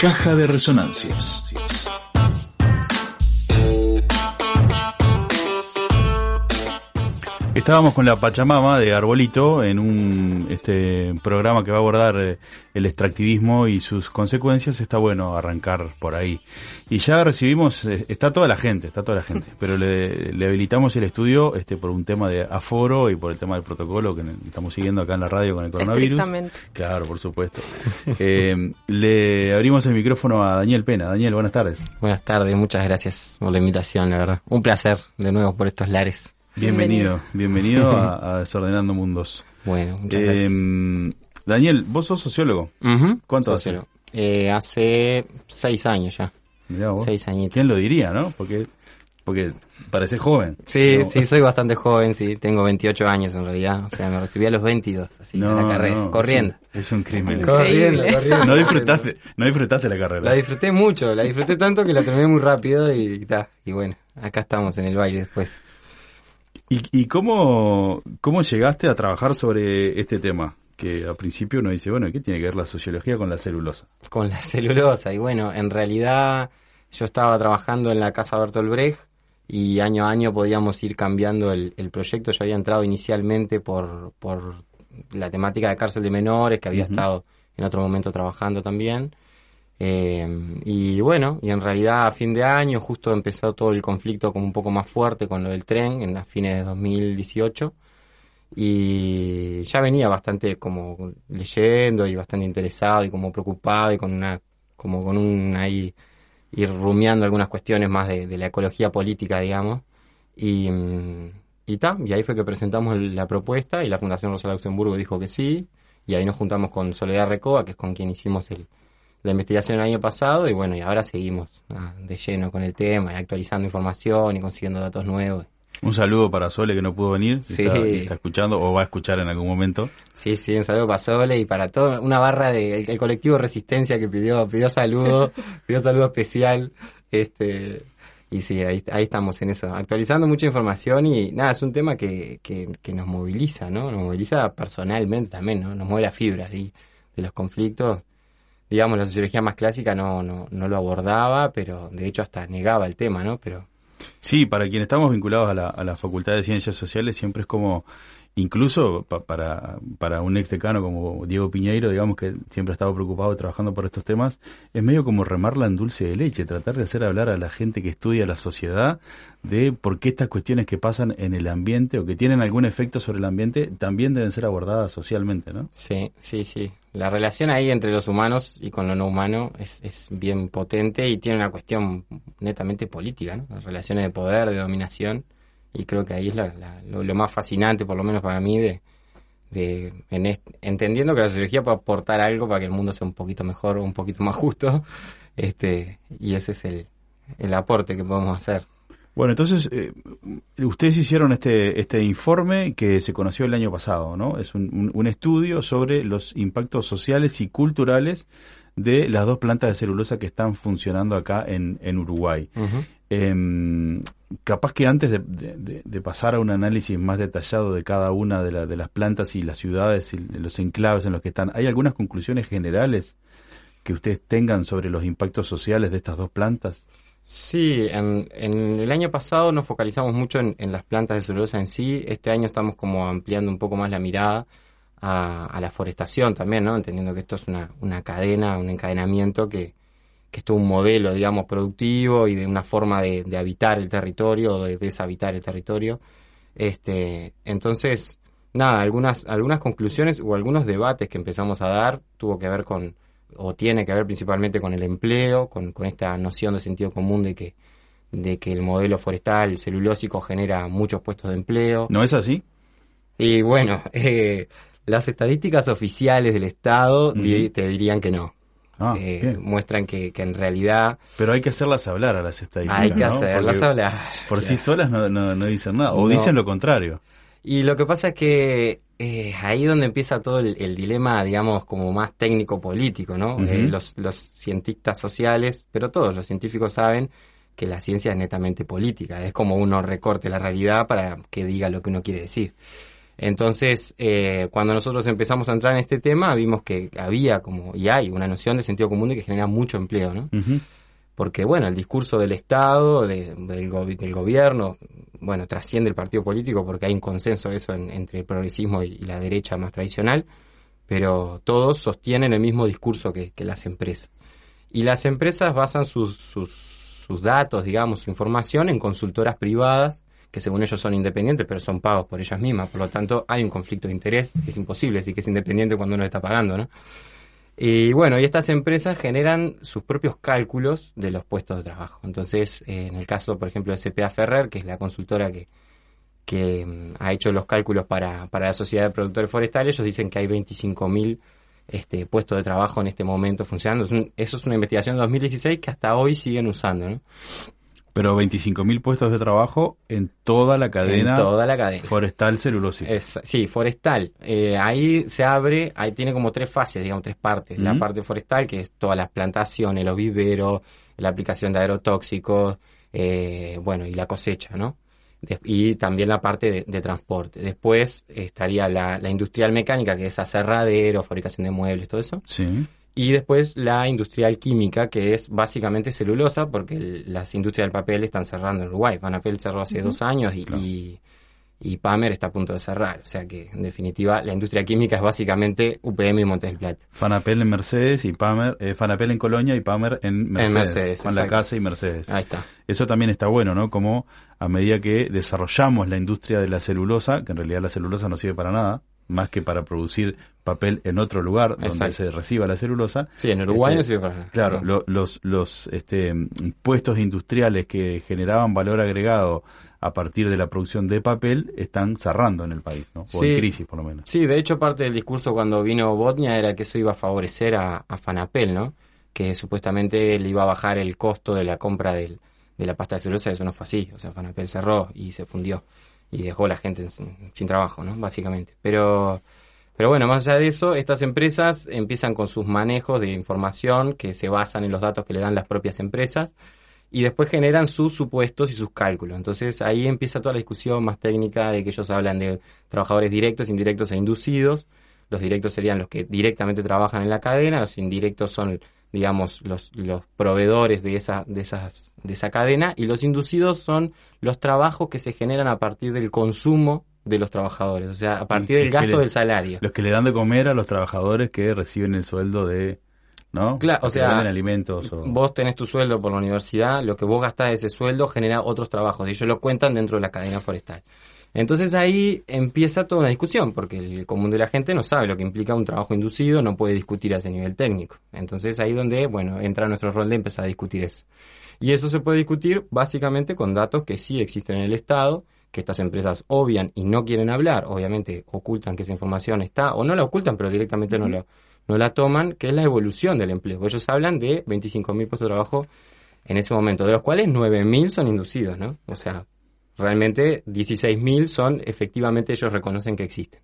Caja de Resonancias. Estábamos con la Pachamama de Arbolito en un este programa que va a abordar eh, el extractivismo y sus consecuencias. Está bueno arrancar por ahí. Y ya recibimos, eh, está toda la gente, está toda la gente, pero le, habilitamos el estudio este por un tema de aforo y por el tema del protocolo que estamos siguiendo acá en la radio con el coronavirus. Claro, por supuesto. Eh, le abrimos el micrófono a Daniel Pena. Daniel, buenas tardes. Buenas tardes, muchas gracias por la invitación, la verdad. Un placer de nuevo por estos lares. Bienvenido, bienvenido a, Desordenando Mundos. Bueno, muchas gracias. Em, Daniel, vos sos sociólogo. ¿Cuánto hace? Eh, hace seis años ya. Seis añitos. ¿Quién lo diría, no? Porque, porque parece joven. Sí, sí, soy bastante joven, sí. Tengo 28 años en realidad. O sea, me recibí a los 22, así, en la carrera, corriendo. Es un, crimen. Corriendo, corriendo. No disfrutaste, no disfrutaste la carrera. La disfruté mucho, la disfruté tanto que la terminé muy rápido y, y, y bueno, acá estamos en el baile después. ¿Y, y cómo, cómo llegaste a trabajar sobre este tema? Que al principio uno dice, bueno, ¿qué tiene que ver la sociología con la celulosa? Con la celulosa, y bueno, en realidad yo estaba trabajando en la casa Bertolt Brecht y año a año podíamos ir cambiando el, el proyecto. Yo había entrado inicialmente por, por la temática de cárcel de menores, que había estado en otro momento trabajando también. Eh, y bueno, y en realidad a fin de año justo empezó todo el conflicto como un poco más fuerte con lo del tren en las fines de 2018 y ya venía bastante como leyendo y bastante interesado y como preocupado y con una como con un ahí ir rumiando algunas cuestiones más de, la ecología política digamos. Y y, ta, y ahí fue que presentamos la propuesta y la Fundación Rosa Luxemburgo dijo que sí. Y ahí nos juntamos con Soledad Recoba que es con quien hicimos el, la investigación el año pasado y bueno, y ahora seguimos ah, de lleno con el tema, y actualizando información y consiguiendo datos nuevos. Un saludo para Sole que no pudo venir, sí. está, escuchando o va a escuchar en algún momento. Sí, sí, un saludo para Sole y para todo, una barra del de, el colectivo Resistencia que pidió, pidió saludo, pidió saludo especial, este, y sí, ahí, ahí estamos en eso, actualizando mucha información y nada, es un tema que, que, que nos moviliza, ¿no? Nos moviliza personalmente también, ¿no? Nos mueve la fibra de los conflictos digamos, la sociología más clásica no, no, no lo abordaba, pero de hecho hasta negaba el tema, ¿no? Pero Sí, para quienes estamos vinculados a la, a la Facultad de Ciencias Sociales siempre es como incluso para, para un ex decano como Diego Piñeiro, digamos que siempre ha estado preocupado trabajando por estos temas, es medio como remarla en dulce de leche, tratar de hacer hablar a la gente que estudia la sociedad de por qué estas cuestiones que pasan en el ambiente o que tienen algún efecto sobre el ambiente también deben ser abordadas socialmente, ¿no? Sí, sí, sí. La relación ahí entre los humanos y con lo no humano es, es bien potente y tiene una cuestión netamente política, ¿no? Relaciones de poder, de dominación y creo que ahí es lo, más fascinante, por lo menos para mí, de, de entendiendo que la sociología puede aportar algo para que el mundo sea un poquito mejor un poquito más justo, este y ese es el, el aporte que podemos hacer. Bueno, entonces, eh, ustedes hicieron este, este informe que se conoció el año pasado, ¿no? Es un, un, estudio sobre los impactos sociales y culturales de las dos plantas de celulosa que están funcionando acá en, en Uruguay. Em, capaz que antes de, pasar a un análisis más detallado de cada una de, de, las plantas y las ciudades y los enclaves en los que están, ¿hay algunas conclusiones generales que ustedes tengan sobre los impactos sociales de estas dos plantas? Sí, en, el año pasado nos focalizamos mucho en, las plantas de celulosa en sí. Este año estamos como ampliando un poco más la mirada a, la forestación también, ¿no? Entendiendo que esto es una, una cadena, un encadenamiento que, que es todo un modelo, digamos, productivo y de una forma de, habitar el territorio o de deshabitar el territorio. Este, entonces, nada, algunas, algunas conclusiones o algunos debates que empezamos a dar tuvo que ver con, o tiene que ver principalmente con el empleo, con, con esta noción de sentido común de que, de que el modelo forestal celulósico genera muchos puestos de empleo. ¿No es así? Y bueno, eh, las estadísticas oficiales del Estado te dirían que no. Ah, eh, muestran que, en realidad... Pero hay que hacerlas hablar a las estadísticas. Hay que hacerlas hablar. Por sí solas no, no, dicen nada, o dicen lo contrario. Y lo que pasa es que eh, ahí donde empieza todo el, dilema, digamos, como más técnico-político, ¿no? Eh, los, los cientistas sociales, pero todos los científicos saben que la ciencia es netamente política, es como uno recorte la realidad para que diga lo que uno quiere decir. Entonces, eh, cuando nosotros empezamos a entrar en este tema, vimos que había como, y hay, una noción de sentido común de que genera mucho empleo, ¿no? Porque, bueno, el discurso del Estado, del, del, gobierno, bueno, trasciende el partido político porque hay un consenso eso entre el progresismo y, la derecha más tradicional, pero todos sostienen el mismo discurso que, las empresas. Y las empresas basan sus, sus, sus datos, digamos, su información en consultoras privadas que según ellos son independientes, pero son pagos por ellas mismas. Por lo tanto, hay un conflicto de interés. Es imposible decir que es independiente cuando uno está pagando, ¿no? Y bueno, y estas empresas generan sus propios cálculos de los puestos de trabajo. Entonces, eh, en el caso, por ejemplo, de CPA Ferrer, que es la consultora que, que mm, ha hecho los cálculos para, para la Sociedad de Productores Forestales, ellos dicen que hay 25.000 este, puestos de trabajo en este momento funcionando. eso es una investigación de 2016 que hasta hoy siguen usando, ¿no? Pero 25.000 puestos de trabajo en toda la cadena. toda la cadena. Forestal celulósica. sí, forestal. Eh, ahí se abre, ahí tiene como tres fases, digamos, tres partes. La parte forestal, que es todas las plantaciones, los viveros, la aplicación de aerotóxicos, eh, bueno, y la cosecha, ¿no? y también la parte de, transporte. Después estaría la, la industrial mecánica, que es aserradero, fabricación de muebles, todo eso. Sí y después la industrial química, que es básicamente celulosa, porque las industrias del papel están cerrando en Uruguay. Panapel cerró hace dos años y, y, Pamer está a punto de cerrar. O sea que, en definitiva, la industria química es básicamente UPM y Montes del Plata. Fanapel en Mercedes y Pamer, eh, Fanapel en Colonia y Pamer en Mercedes. En Mercedes. Con la casa y Mercedes. Ahí está. Eso también está bueno, ¿no? Como a medida que desarrollamos la industria de la celulosa, que en realidad la celulosa no sirve para nada, más que para producir papel en otro lugar donde se reciba la celulosa. Sí, en Uruguay este, no sirve Claro, los, los este, puestos industriales que generaban valor agregado a partir de la producción de papel están cerrando en el país, ¿no? O en crisis, por lo menos. Sí, de hecho, parte del discurso cuando vino Botnia era que eso iba a favorecer a, Fanapel, ¿no? Que supuestamente le iba a bajar el costo de la compra de la pasta de celulosa, eso no fue así. O sea, Fanapel cerró y se fundió y dejó a la gente sin, trabajo, ¿no? Básicamente. Pero, pero bueno, más allá de eso, estas empresas empiezan con sus manejos de información que se basan en los datos que le dan las propias empresas y después generan sus supuestos y sus cálculos. Entonces ahí empieza toda la discusión más técnica de que ellos hablan de trabajadores directos, indirectos e inducidos. Los directos serían los que directamente trabajan en la cadena, los indirectos son digamos, los, los proveedores de esa, de, esas, de esa cadena y los inducidos son los trabajos que se generan a partir del consumo de los trabajadores, o sea, a partir del gasto del salario. Los que le dan de comer a los trabajadores que reciben el sueldo de, ¿no? Claro, o sea, alimentos vos tenés tu sueldo por la universidad, lo que vos gastás de ese sueldo genera otros trabajos y ellos lo cuentan dentro de la cadena forestal. Entonces ahí empieza toda una discusión, porque el común de la gente no sabe lo que implica un trabajo inducido, no puede discutir a ese nivel técnico. Entonces ahí donde, bueno, entra nuestro rol de empezar a discutir eso. Y eso se puede discutir básicamente con datos que sí existen en el Estado, que estas empresas obvian y no quieren hablar, obviamente ocultan que esa información está, o no la ocultan, pero directamente no, la, no la toman, que es la evolución del empleo. Ellos hablan de 25.000 puestos de trabajo en ese momento, de los cuales 9.000 son inducidos, ¿no? O sea, Realmente 16.000 son, efectivamente ellos reconocen que existen.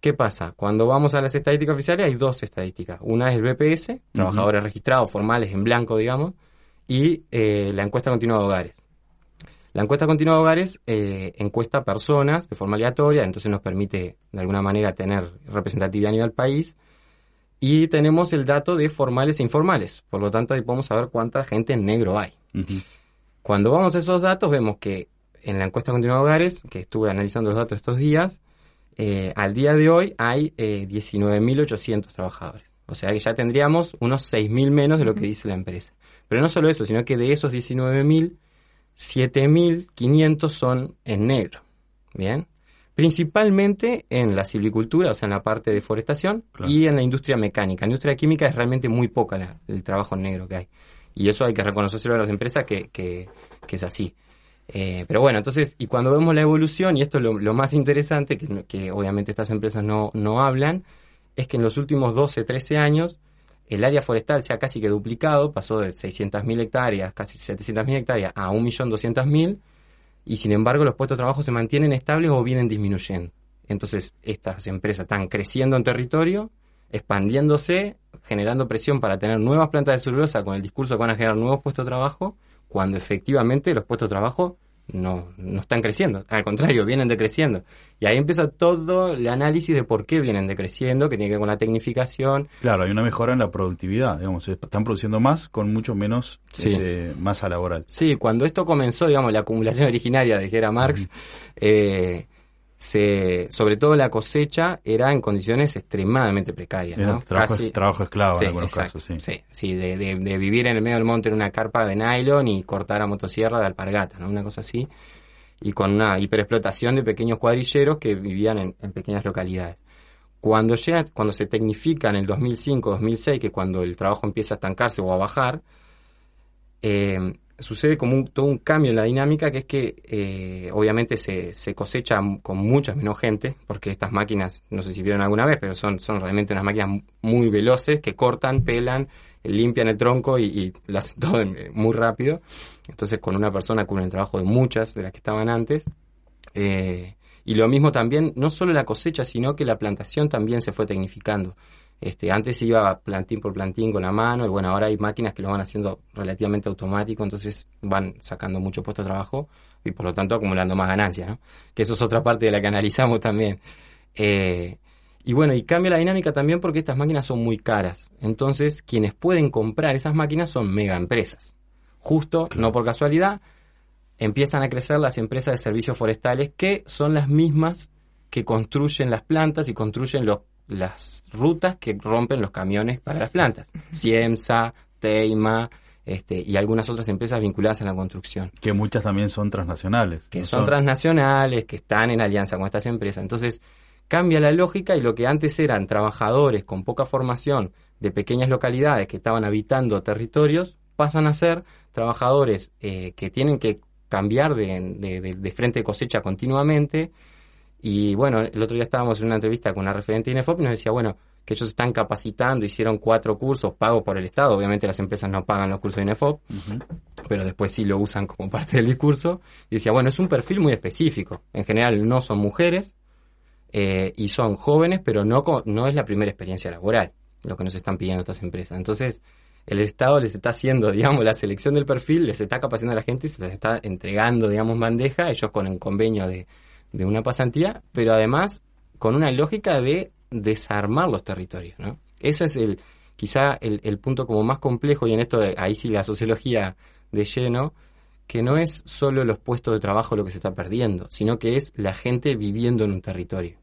¿Qué pasa? Cuando vamos a las estadísticas oficiales hay dos estadísticas. Una es el BPS, trabajadores registrados, formales, en blanco, digamos, y eh, la encuesta continua de hogares. La encuesta continua de hogares eh, encuesta personas de forma aleatoria, entonces nos permite de alguna manera tener representatividad a nivel país. Y tenemos el dato de formales e informales, por lo tanto ahí podemos saber cuánta gente en negro hay. Cuando vamos a esos datos vemos que en la encuesta continua de hogares, que estuve analizando los datos estos días, eh, al día de hoy hay eh, 19.800 trabajadores. O sea que ya tendríamos unos 6.000 menos de lo que dice la empresa. Pero no solo eso, sino que de esos 19.000, 7.500 son en negro. Bien. Principalmente en la silvicultura, o sea, en la parte de forestación, y en la industria mecánica. La industria química es realmente muy poca el trabajo en negro que hay. Y eso hay que reconocérselo a las empresas que, que es así. Eh, pero bueno, entonces, y cuando vemos la evolución, y esto es lo, más interesante, que, obviamente estas empresas no, no hablan, es que en los últimos 12, 13 años, el área forestal se ha casi que duplicado, pasó de 600.000 hectáreas, casi 700.000 hectáreas, a 1.200.000, y sin embargo los puestos de trabajo se mantienen estables o vienen disminuyendo. Entonces, estas empresas están creciendo en territorio, expandiéndose, generando presión para tener nuevas plantas de celulosa con el discurso que van a generar nuevos puestos de trabajo, cuando efectivamente los puestos de trabajo no, no están creciendo, al contrario, vienen decreciendo. Y ahí empieza todo el análisis de por qué vienen decreciendo, que tiene que ver con la tecnificación. Claro, hay una mejora en la productividad, digamos, están produciendo más con mucho menos este, masa laboral. Sí, cuando esto comenzó, digamos, la acumulación originaria de que era Marx, eh, se, sobre todo la cosecha era en condiciones extremadamente precarias. ¿no? trabajo, trabajo, esclavo en algunos casos. Sí, sí, de, de, vivir en el medio del monte en una carpa de nylon y cortar a motosierra de alpargata, ¿no? una cosa así, y con una hiperexplotación de pequeños cuadrilleros que vivían en, en pequeñas localidades. Cuando, llega, cuando se tecnifica en el 2005-2006, que cuando el trabajo empieza a estancarse o a bajar, eh, sucede como todo un cambio en la dinámica, que es que eh, obviamente se, se, cosecha con mucha menos gente, porque estas máquinas, no sé si vieron alguna vez, pero son, son realmente unas máquinas muy veloces que cortan, pelan, limpian el tronco y, lo hacen todo muy rápido. Entonces con una persona cubre el trabajo de muchas de las que estaban antes. Eh, y lo mismo también, no solo la cosecha, sino que la plantación también se fue tecnificando. Este, antes iba plantín por plantín con la mano y bueno, ahora hay máquinas que lo van haciendo relativamente automático, entonces van sacando mucho puesto de trabajo y por lo tanto acumulando más ganancias, ¿no? Que eso es otra parte de la que analizamos también. Eh, y bueno, y cambia la dinámica también porque estas máquinas son muy caras. Entonces, quienes pueden comprar esas máquinas son mega empresas. Justo, no por casualidad, empiezan a crecer las empresas de servicios forestales que son las mismas que construyen las plantas y construyen los las rutas que rompen los camiones para las plantas. Ciemsa, Teima, este, y algunas otras empresas vinculadas a la construcción. Que muchas también son transnacionales. Que son, transnacionales, que están en alianza con estas empresas. Entonces, cambia la lógica y lo que antes eran trabajadores con poca formación de pequeñas localidades que estaban habitando territorios, pasan a ser trabajadores eh, que tienen que cambiar de, de frente de cosecha continuamente y bueno, el otro día estábamos en una entrevista con una referente de INEFOP y nos decía, bueno, que ellos están capacitando, hicieron cuatro cursos pagos por el Estado. Obviamente las empresas no pagan los cursos de INEFOP, pero después sí lo usan como parte del discurso. Y decía, bueno, es un perfil muy específico. En general no son mujeres eh, y son jóvenes, pero no, no es la primera experiencia laboral lo que nos están pidiendo estas empresas. Entonces, el Estado les está haciendo, digamos, la selección del perfil, les está capacitando a la gente y se les está entregando, digamos, bandeja, ellos con el convenio de de una pasantía, pero además con una lógica de desarmar los territorios, ¿no? Ese es el quizá el, punto como más complejo y en esto ahí sí la sociología de lleno, que no es solo los puestos de trabajo lo que se está perdiendo, sino que es la gente viviendo en un territorio.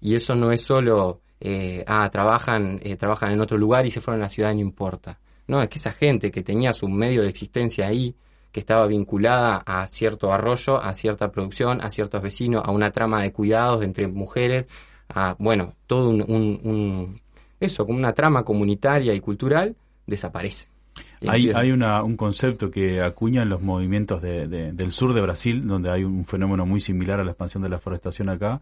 Y eso no es solo, eh, ah, trabajan, eh, trabajan en otro lugar y se fueron a la ciudad, no importa. No, es que esa gente que tenía su medio de existencia ahí, que estaba vinculada a cierto arroyo, a cierta producción, a ciertos vecinos, a una trama de cuidados entre mujeres, a, bueno, todo un, un, eso, como una trama comunitaria y cultural, desaparece. Hay, hay una, un concepto que acuña en los movimientos de, del sur de Brasil, donde hay un fenómeno muy similar a la expansión de la forestación acá,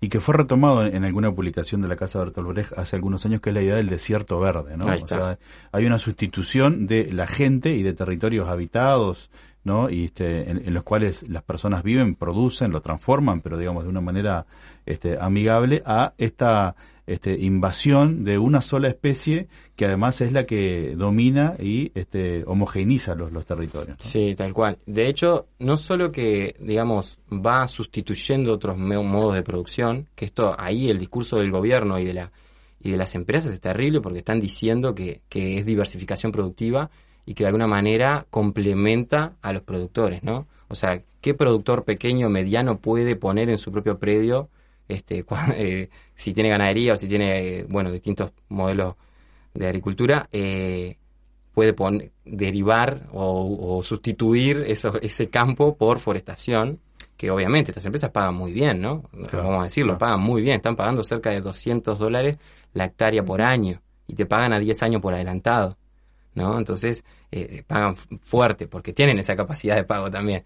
y que fue retomado en, alguna publicación de la Casa de Bertolt Brecht hace algunos años, que es la idea del desierto verde. ¿no? O sea, hay una sustitución de la gente y de territorios habitados, ¿no? Y este, en, los cuales las personas viven, producen, lo transforman, pero digamos de una manera este, amigable a esta este, invasión de una sola especie que además es la que domina y este, homogeniza los, los territorios. Sí, tal cual. De hecho, no solo que, digamos, va sustituyendo otros modos de producción, que esto ahí el discurso del gobierno y de, la, y de las empresas es terrible porque están diciendo que, que es diversificación productiva y que de alguna manera complementa a los productores, ¿no? O sea, ¿qué productor pequeño, mediano puede poner en su propio predio este, eh, si tiene ganadería o si tiene, eh, bueno, distintos modelos de agricultura, eh, puede derivar o, sustituir eso, ese campo por forestación, que obviamente estas empresas pagan muy bien, ¿no? Vamos a decirlo, pagan muy bien, están pagando cerca de 200 dólares la hectárea por año y te pagan a 10 años por adelantado, ¿no? Entonces, pagan fuerte porque tienen esa capacidad de pago también.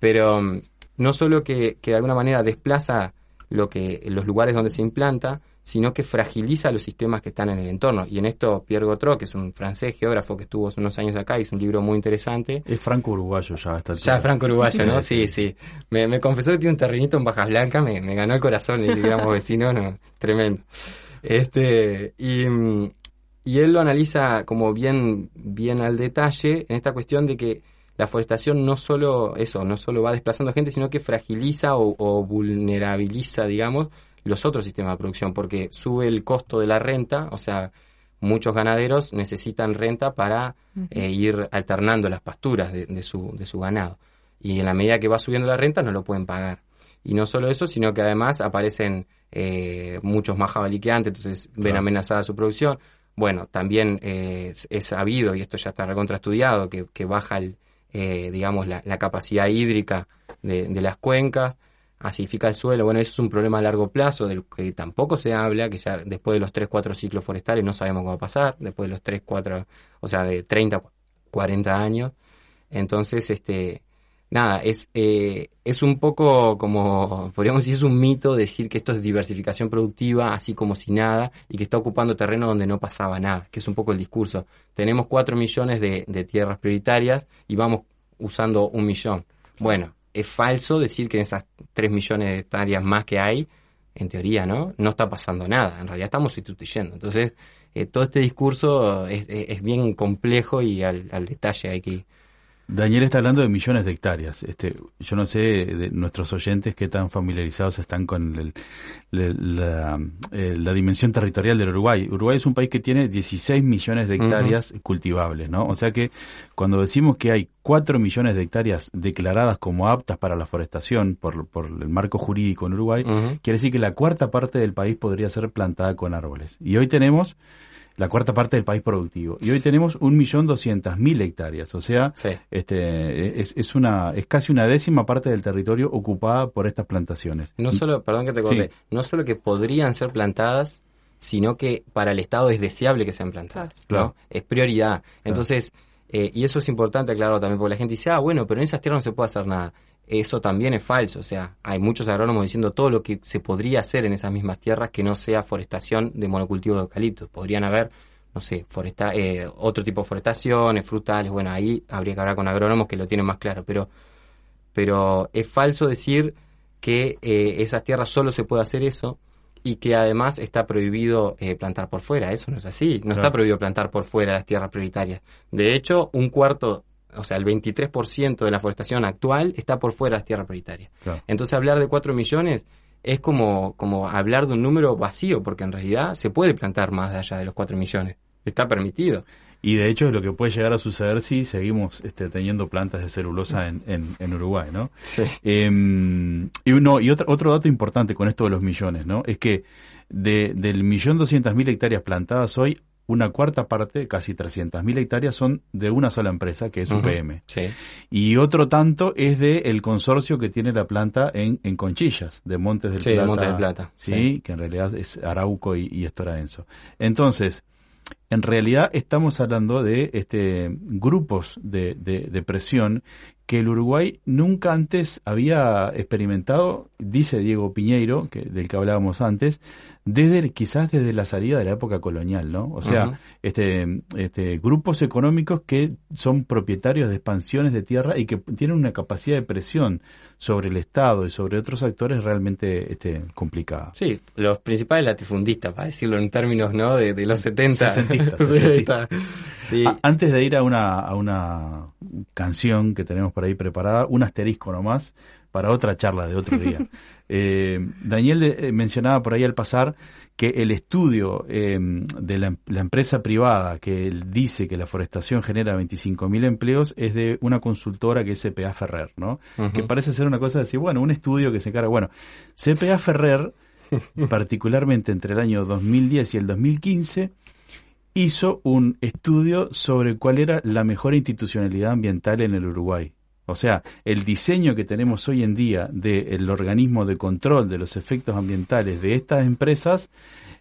Pero mm, no solo que, que de alguna manera desplaza lo que los lugares donde se implanta, sino que fragiliza los sistemas que están en el entorno. Y en esto Pierre Gautreau, que es un francés geógrafo que estuvo hace unos años acá, hizo un libro muy interesante. Es franco-uruguayo ya. Está ya es franco-uruguayo, ¿no? Sí, sí. Me, confesó que tiene un terrenito en Bajas Blancas, me, ganó el corazón y éramos vecinos, no, tremendo. Este, y, y él lo analiza como bien, bien al detalle en esta cuestión de que la forestación no solo eso, no solo va desplazando gente, sino que fragiliza o, vulnerabiliza, digamos, los otros sistemas de producción, porque sube el costo de la renta, o sea, muchos ganaderos necesitan renta para eh, ir alternando las pasturas de, su, de su ganado. Y en la medida que va subiendo la renta no lo pueden pagar. Y no solo eso, sino que además aparecen eh, muchos más jabalí que antes, entonces ven amenazada su producción. Bueno, también eh, es, sabido, y esto ya está recontraestudiado, que, que baja el, eh, digamos, la, capacidad hídrica de, las cuencas, acidifica el suelo. Bueno, eso es un problema a largo plazo del que tampoco se habla, que ya después de los 3, 4 ciclos forestales no sabemos cómo pasar, después de los 3, 4, o sea, de 30, 40 años. Entonces, este, nada, es, eh, es un poco como, podríamos decir, es un mito decir que esto es diversificación productiva, así como si nada, y que está ocupando terreno donde no pasaba nada, que es un poco el discurso. Tenemos cuatro millones de, de tierras prioritarias y vamos usando un millón. Bueno, es falso decir que en esas tres millones de hectáreas más que hay, en teoría, ¿no? No está pasando nada, en realidad estamos sustituyendo. Entonces, eh, todo este discurso es, es, bien complejo y al, al detalle hay que Daniel está hablando de millones de hectáreas. Este, yo no sé de nuestros oyentes qué tan familiarizados están con la, eh, la, dimensión territorial del Uruguay. Uruguay es un país que tiene 16 millones de hectáreas cultivables, ¿no? O sea que cuando decimos que hay 4 millones de hectáreas declaradas como aptas para la forestación por, por el marco jurídico en Uruguay, quiere decir que la cuarta parte del país podría ser plantada con árboles. Y hoy tenemos la cuarta parte del país productivo. Y hoy tenemos 1.200.000 hectáreas, o sea, este, es, es, una, es casi una décima parte del territorio ocupada por estas plantaciones. No solo, perdón que te corte, no solo que podrían ser plantadas, sino que para el Estado es deseable que sean plantadas. Claro. Es prioridad. Entonces, eh, y eso es importante aclararlo también, porque la gente dice, ah, bueno, pero en esas tierras no se puede hacer nada eso también es falso. O sea, hay muchos agrónomos diciendo todo lo que se podría hacer en esas mismas tierras que no sea forestación de monocultivo de eucaliptos. Podrían haber, no sé, foresta eh, otro tipo de forestaciones, frutales. Bueno, ahí habría que hablar con agrónomos que lo tienen más claro. Pero, pero es falso decir que eh, esas tierras solo se puede hacer eso y que además está prohibido eh, plantar por fuera. Eso no es así. No está prohibido plantar por fuera las tierras prioritarias. De hecho, un cuarto o sea, el 23% de la forestación actual está por fuera de las tierras prioritarias. Entonces hablar de 4 millones es como, como hablar de un número vacío, porque en realidad se puede plantar más allá de los 4 millones. Está permitido. Y de hecho es lo que puede llegar a suceder si seguimos este, teniendo plantas de celulosa en, en, Uruguay, ¿no? Sí. Em, y uno, y otro, otro dato importante con esto de los millones, ¿no? Es que de, del millón doscientas mil hectáreas plantadas hoy, una cuarta parte, casi 300.000 hectáreas, son de una sola empresa, que es UPM. Sí. Y otro tanto es del el consorcio que tiene la planta en, en Conchillas, de Montes del sí, Plata. De Montes del Plata. Sí, que en realidad es Arauco y, y Estoraenso. Entonces, en realidad estamos hablando de este, grupos de, de, de, presión que el Uruguay nunca antes había experimentado, dice Diego Piñeiro, que, del que hablábamos antes, desde quizás desde la salida de la época colonial, ¿no? O sea, este, este, grupos económicos que son propietarios de expansiones de tierra y que tienen una capacidad de presión sobre el Estado y sobre otros actores realmente este, complicada. Sí, los principales latifundistas, para decirlo en términos ¿no? de, los 70. sí. antes de ir a una, a una canción que tenemos por ahí preparada, un asterisco nomás para otra charla de otro día. Eh, Daniel eh, mencionaba por ahí al pasar que el estudio em, de la, empresa privada que dice que la forestación genera 25.000 empleos es de una consultora que es CPA Ferrer, ¿no? Que parece ser una cosa de decir, bueno, un estudio que se encarga, bueno, CPA Ferrer, particularmente entre el año 2010 y el 2015, hizo un estudio sobre cuál era la mejor institucionalidad ambiental en el Uruguay. O sea, el diseño que tenemos hoy en día del organismo de control de los efectos ambientales de estas empresas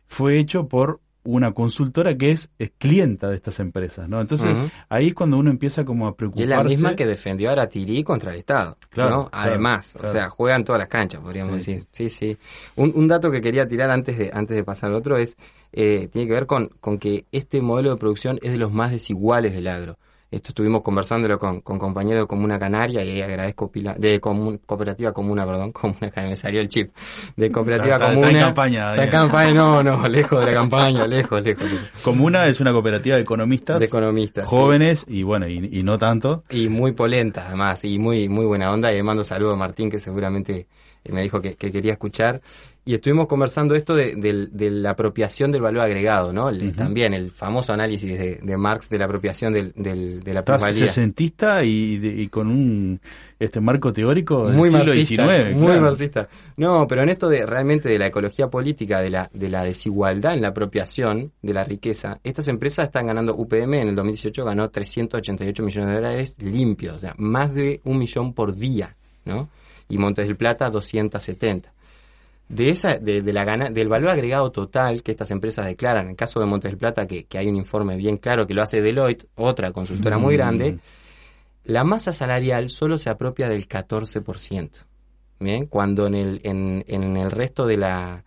fue hecho por una consultora que es, clienta de estas empresas, ¿no? Entonces, ahí es cuando uno empieza como a preocuparse. Y es la misma que defendió a Aratirí contra el Estado, claro, Además, o sea, juegan todas las canchas, podríamos decir. Sí, sí. Un, un, dato que quería tirar antes de, antes de pasar al otro es, eh, tiene que ver con, con que este modelo de producción es de los más desiguales del agro. Esto estuvimos conversándolo con, con compañeros de Comuna Canaria y ahí agradezco pila, de Cooperativa Comuna, perdón, Comuna que me salió el chip, de Cooperativa Comuna. Está en campaña. Está en campaña, no, no, lejos de la campaña, lejos, lejos, Comuna es una cooperativa de economistas. De economistas. Jóvenes y bueno, y, no tanto. Y muy polenta además, y muy, muy buena onda. Y le mando saludos a Martín que seguramente me dijo que, quería escuchar. Y estuvimos conversando esto de, la apropiación del valor agregado, ¿no? También el famoso análisis de, Marx de la apropiación del, de la plusvalía. Sesentista y, y, con un este marco teórico del muy siglo XIX. Muy marxista. No, pero en esto de realmente de la ecología política, de la, de la desigualdad en la apropiación de la riqueza, estas empresas están ganando, UPM en el 2018 ganó 388 millones de dólares limpios, o sea, más de un millón por día, ¿no? Y Montes del Plata 270. De esa, de, la gana, del valor agregado total que estas empresas declaran, en el caso de Montes del Plata, que, hay un informe bien claro que lo hace Deloitte, otra consultora muy mm. grande, la masa salarial solo se apropia del 14%. Bien, cuando en el, en, en el resto de la,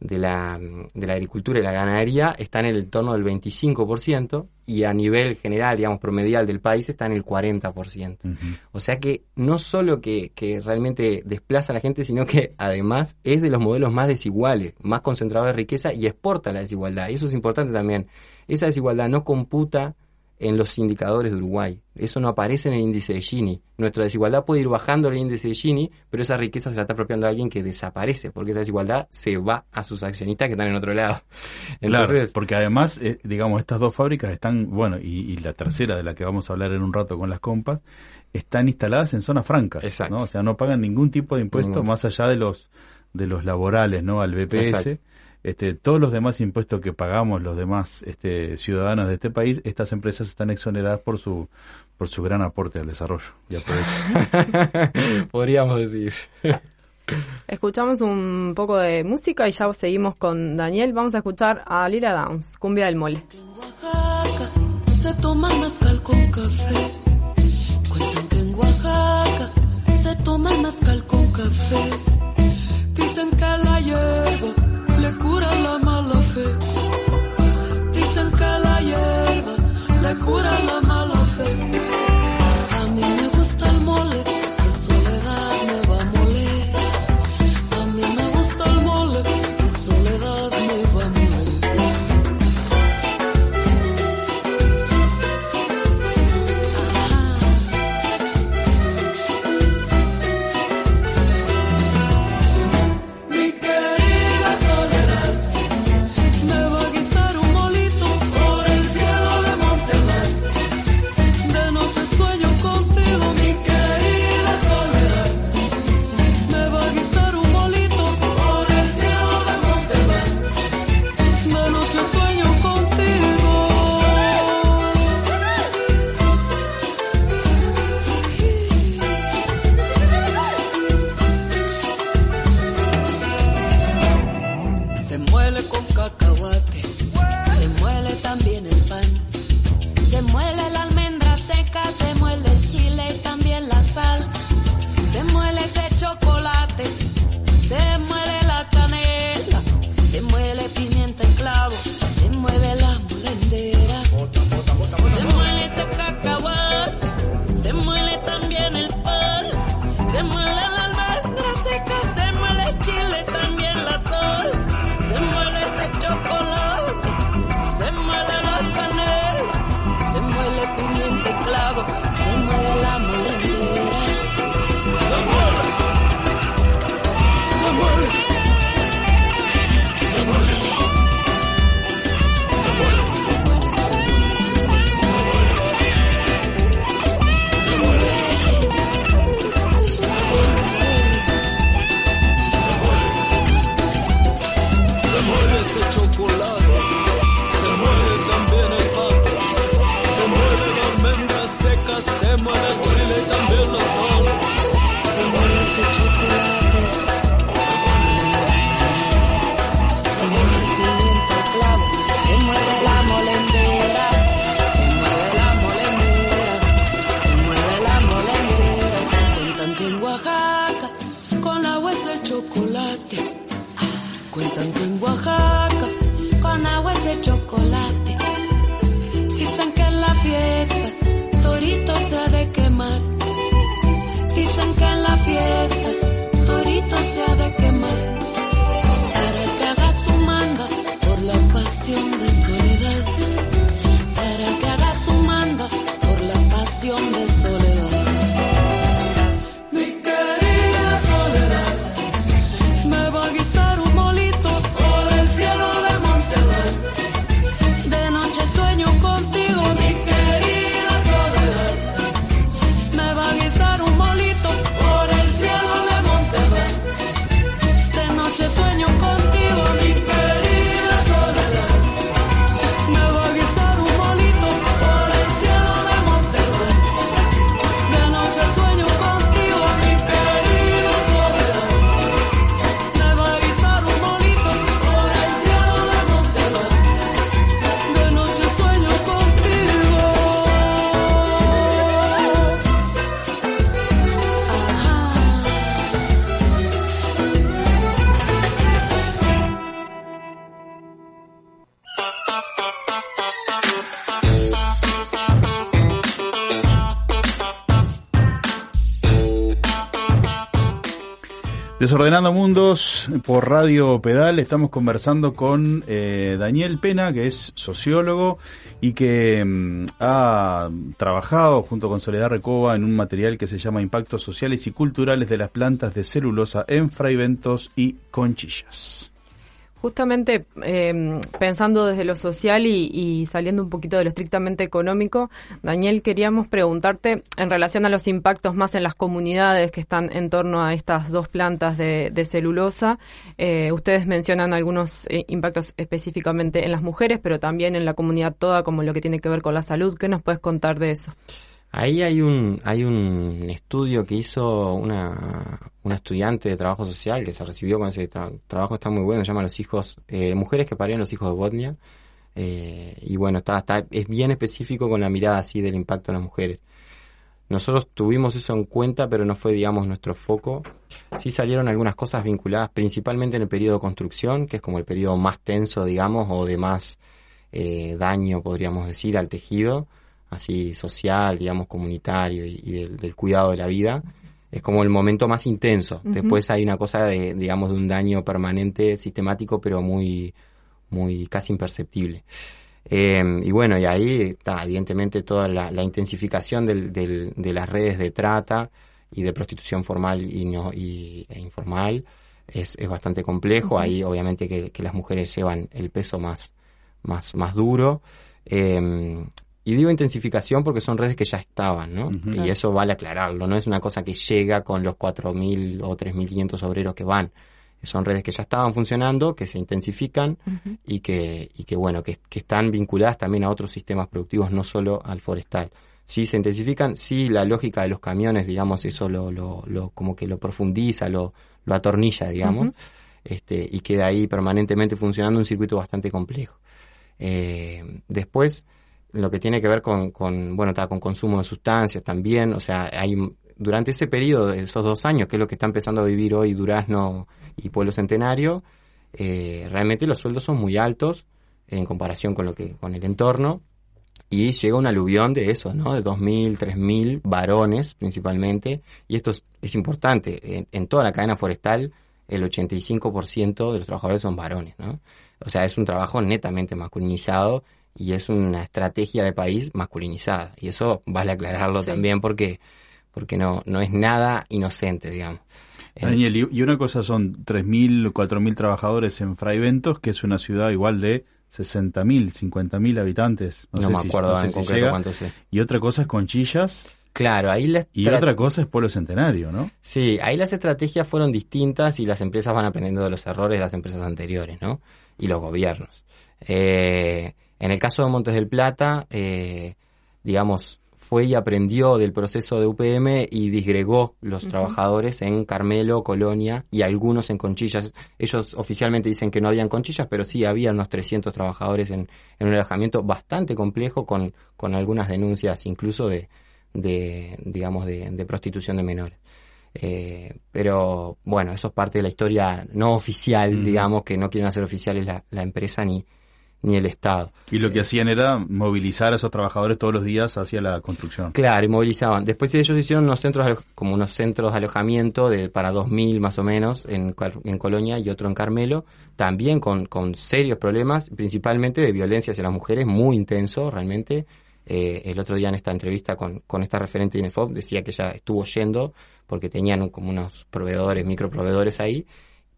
de la, de la agricultura y la ganadería está en el torno del 25% y a nivel general, digamos, promedial del país está en el 40%. O sea que no solo que, que, realmente desplaza a la gente, sino que además es de los modelos más desiguales, más concentrados de riqueza y exporta la desigualdad. Y eso es importante también. Esa desigualdad no computa en los indicadores de Uruguay. Eso no aparece en el índice de Gini. Nuestra desigualdad puede ir bajando el índice de Gini, pero esa riqueza se la está apropiando a alguien que desaparece, porque esa desigualdad se va a sus accionistas que están en otro lado. Entonces, porque además, eh, digamos, estas dos fábricas están, bueno, y, la tercera de la que vamos a hablar en un rato con las compas, están instaladas en zonas francas, Exacto. ¿no? O sea, no pagan ningún tipo de impuesto más allá de los de los laborales, ¿no? Al BPS este, todos los demás impuestos que pagamos los demás este, ciudadanos de este país, estas empresas están exoneradas por su por su gran aporte al desarrollo. Podríamos decir. Escuchamos un poco de música y ya seguimos con Daniel. Vamos a escuchar a Lila Downs, Cumbia del Mole. En Oaxaca se toma mezcal con café. Cuentan que en Oaxaca se toma mezcal con café. Cura la mala Desordenando Mundos por Radio Pedal, estamos conversando con eh, Daniel Pena, que es sociólogo y que mm, ha trabajado junto con Soledad Recoba en un material que se llama Impactos Sociales y Culturales de las Plantas de Celulosa en Fraiventos y Conchillas. Justamente eh, pensando desde lo social y, saliendo un poquito de lo estrictamente económico, Daniel, queríamos preguntarte en relación a los impactos más en las comunidades que están en torno a estas dos plantas de, celulosa. Eh, ustedes mencionan algunos eh, impactos específicamente en las mujeres, pero también en la comunidad toda, como lo que tiene que ver con la salud. ¿Qué nos puedes contar de eso? Ahí hay un, hay un estudio que hizo una, una estudiante de trabajo social que se recibió con ese trabajo, está muy bueno, se llama Los hijos, eh, mujeres que parían los hijos de Botnia. Eh, y bueno, está, está, es bien específico con la mirada así del impacto en las mujeres. Nosotros tuvimos eso en cuenta, pero no fue, digamos, nuestro foco. Sí salieron algunas cosas vinculadas, principalmente en el periodo de construcción, que es como el periodo más tenso, digamos, o de más eh, daño, podríamos decir, al tejido así social, digamos, comunitario y, del, cuidado de la vida, es como el momento más intenso. Después hay una cosa de, digamos, de un daño permanente, sistemático, pero muy, muy casi imperceptible. Em, y bueno, y ahí está evidentemente toda la, intensificación del, de las redes de trata y de prostitución formal y, no, y, e informal es, es bastante complejo. Ahí obviamente que, que, las mujeres llevan el peso más, más, más duro. Eh, y digo intensificación porque son redes que ya estaban, ¿no? Y eso vale aclararlo, no es una cosa que llega con los 4.000 o 3.500 obreros que van. Son redes que ya estaban funcionando, que se intensifican y, que, y que, bueno, que, están vinculadas también a otros sistemas productivos, no solo al forestal. Sí se intensifican, sí la lógica de los camiones, digamos, eso lo, lo, lo como que lo profundiza, lo, lo atornilla, digamos, este, y queda ahí permanentemente funcionando un circuito bastante complejo. Eh, después, lo que tiene que ver con, con bueno, está con consumo de sustancias también, o sea, hay durante ese periodo esos dos años, que es lo que está empezando a vivir hoy Durazno y Pueblo Centenario, eh, realmente los sueldos son muy altos en comparación con lo que con el entorno y llega un aluvión de eso, ¿no? De 2.000, 3.000 varones principalmente y esto es, importante, en, en, toda la cadena forestal el 85% de los trabajadores son varones, ¿no? O sea, es un trabajo netamente masculinizado y es una estrategia de país masculinizada. Y eso vale aclararlo también porque, porque no, no es nada inocente, digamos. Daniel, y una cosa son 3.000, 4.000 trabajadores en Fraiventos, que es una ciudad igual de 60.000, 50.000 habitantes. No, me acuerdo en concreto cuántos Y otra cosa es Conchillas. Claro, ahí Y otra cosa es Pueblo Centenario, ¿no? Sí, ahí las estrategias fueron distintas y las empresas van aprendiendo de los errores de las empresas anteriores, ¿no? Y los gobiernos. Eh, en el caso de Montes del Plata, eh, digamos, fue y aprendió del proceso de UPM y disgregó los trabajadores en Carmelo, Colonia y algunos en Conchillas. Ellos oficialmente dicen que no habían Conchillas, pero sí había unos 300 trabajadores en, un alojamiento bastante complejo con, con algunas denuncias incluso de, de digamos, de, prostitución de menores. Eh, pero bueno, eso es parte de la historia no oficial, digamos, que no quieren hacer oficiales la, la empresa ni, ni el Estado. Y lo que hacían era movilizar a esos trabajadores todos los días hacia la construcción. Claro, y movilizaban. Después ellos hicieron unos centros, como unos centros de alojamiento de, para 2.000 más o menos en, en Colonia y otro en Carmelo, también con, con serios problemas, principalmente de violencia hacia las mujeres, muy intenso realmente. Eh, el otro día en esta entrevista con, con esta referente de INEFOP decía que ya estuvo yendo porque tenían como unos proveedores, microproveedores ahí,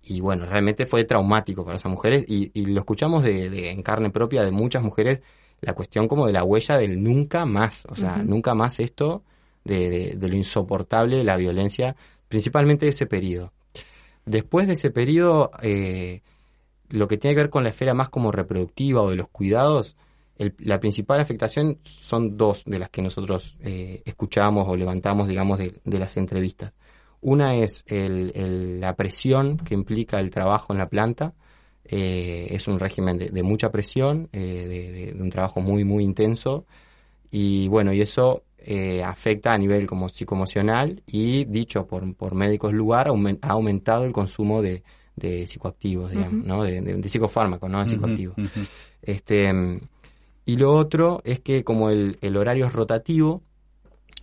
y bueno, realmente fue traumático para esas mujeres y, lo escuchamos de, en carne propia de muchas mujeres, la cuestión como de la huella del nunca más, o sea, nunca más esto de, de, lo insoportable de la violencia, principalmente de ese periodo. Después de ese periodo, eh, lo que tiene que ver con la esfera más como reproductiva o de los cuidados, la principal afectación son dos de las que nosotros eh, escuchamos o levantamos, digamos, de, de las entrevistas. Una es la presión que implica el trabajo en la planta. Eh, es un régimen de, mucha presión, eh, de, un trabajo muy, muy intenso. Y bueno, y eso eh, afecta a nivel como psicoemocional y dicho por, por médicos lugar, ha aumentado el consumo de, psicoactivos, digamos, ¿no? De, psicofármacos, ¿no? De psicoactivos. este, y lo otro es que como el, el horario es rotativo,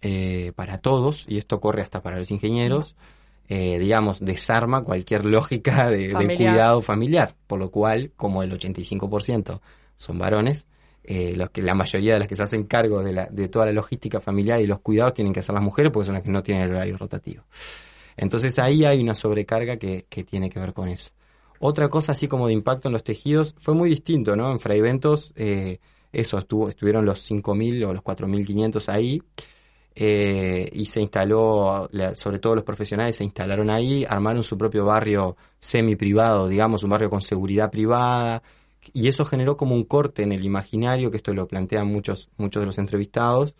eh, para todos, y esto corre hasta para los ingenieros, eh, digamos, desarma cualquier lógica de, cuidado familiar, por lo cual, como el 85% son varones, eh, los que la mayoría de las que se hacen cargo de, la, de toda la logística familiar y los cuidados tienen que ser las mujeres porque son las que no tienen el horario rotativo. Entonces ahí hay una sobrecarga que, que tiene que ver con eso. Otra cosa así como de impacto en los tejidos fue muy distinto, ¿no? En Fraiventos, eh, eso, estuvo, estuvieron los 5.000 o los 4.500 ahí eh, y se instaló, sobre todo los profesionales se instalaron ahí, armaron su propio barrio semi privado, digamos, un barrio con seguridad privada, y eso generó como un corte en el imaginario, que esto lo plantean muchos, muchos de los entrevistados,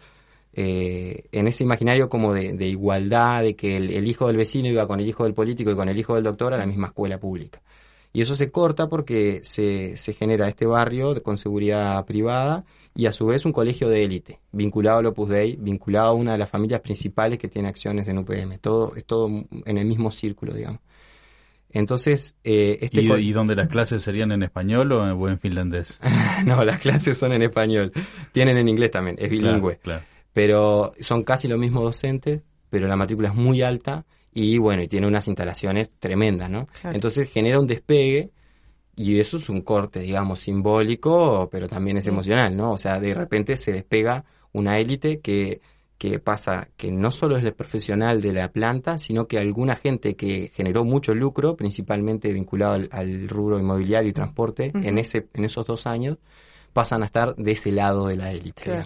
eh, en ese imaginario como de, de igualdad, de que el, el hijo del vecino iba con el hijo del político y con el hijo del doctor a la misma escuela pública. Y eso se corta porque se, se genera este barrio con seguridad privada y a su vez un colegio de élite, vinculado al Opus Dei, vinculado a una de las familias principales que tiene acciones en UPM. Todo, es todo en el mismo círculo, digamos. Entonces, eh, este ¿Y, dónde las clases serían en español o en buen finlandés? no, las clases son en español. Tienen en inglés también, es bilingüe. Claro, claro. pero son casi los mismos docentes, pero la matrícula es muy alta y bueno, y tiene unas instalaciones tremendas, ¿no? Claro. Entonces genera un despegue y eso es un corte, digamos, simbólico, pero también es emocional, ¿no? O sea, de repente se despega una élite que, que pasa, que no solo es el profesional de la planta, sino que alguna gente que generó mucho lucro, principalmente vinculado al, al rubro inmobiliario y transporte, en, ese, en esos dos años, pasan a estar de ese lado de la élite. Claro.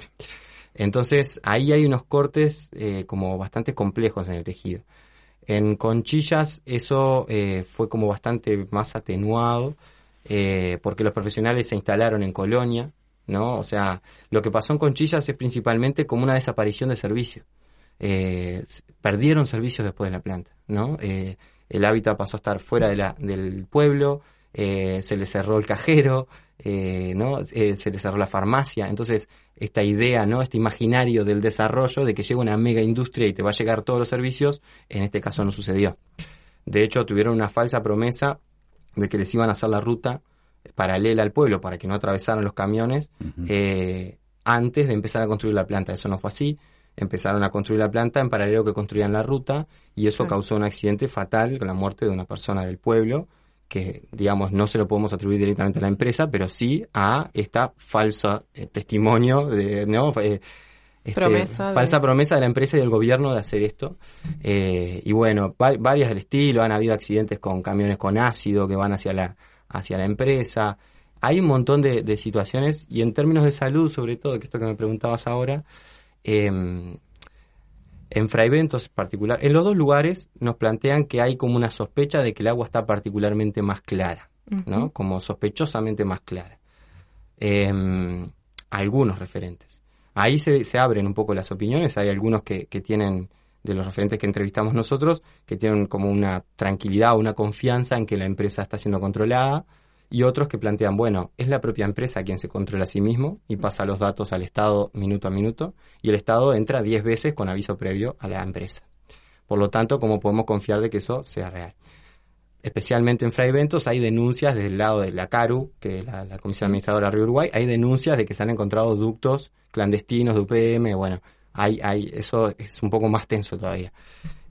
Entonces, ahí hay unos cortes eh, como bastante complejos en el tejido. En Conchillas eso eh, fue como bastante más atenuado eh, porque los profesionales se instalaron en Colonia, ¿no? O sea, lo que pasó en Conchillas es principalmente como una desaparición de servicio. Eh, perdieron servicios después de la planta, ¿no? Eh, el hábitat pasó a estar fuera de la, del pueblo, se le cerró el cajero, ¿no? Se le cerró la farmacia. Entonces, esta idea, ¿no? Este imaginario del desarrollo de que llega una mega industria y te va a llegar todos los servicios, en este caso no sucedió. De hecho, tuvieron una falsa promesa de que les iban a hacer la ruta paralela al pueblo para que no atravesaran los camiones eh, antes de empezar a construir la planta. Eso no fue así. Empezaron a construir la planta en paralelo que construían la ruta y eso Claro. causó un accidente fatal con la muerte de una persona del pueblo que, digamos, no se lo podemos atribuir directamente a la empresa, pero sí a esta falsa eh, testimonio de, ¿no? Eh, este, Promesa de- falsa promesa de la empresa y del gobierno de hacer esto. Eh, y bueno, va- varias del estilo, han habido accidentes con camiones con ácido que van hacia la, hacia la empresa. Hay un montón de, de situaciones y en términos de salud, sobre todo, que esto que me preguntabas ahora, em, en Fraiventos en particular, en los dos lugares nos plantean que hay como una sospecha de que el agua está particularmente más clara, ¿no? Como sospechosamente más clara. Em, algunos referentes. Ahí se, se abren un poco las opiniones, hay algunos que, que tienen, de los referentes que entrevistamos nosotros, que tienen como una tranquilidad, una confianza en que la empresa está siendo controlada, y otros que plantean, bueno, es la propia empresa quien se controla a sí mismo y pasa los datos al Estado minuto a minuto, y el Estado entra 10 veces con aviso previo a la empresa. Por lo tanto, ¿cómo podemos confiar de que eso sea real? Especialmente en Fraiventos hay denuncias del lado de la CARU, que es la, la Comisión Administradora de Río Uruguay, hay denuncias de que se han encontrado ductos clandestinos de UPM, bueno, hay, hay, eso es un poco más tenso todavía.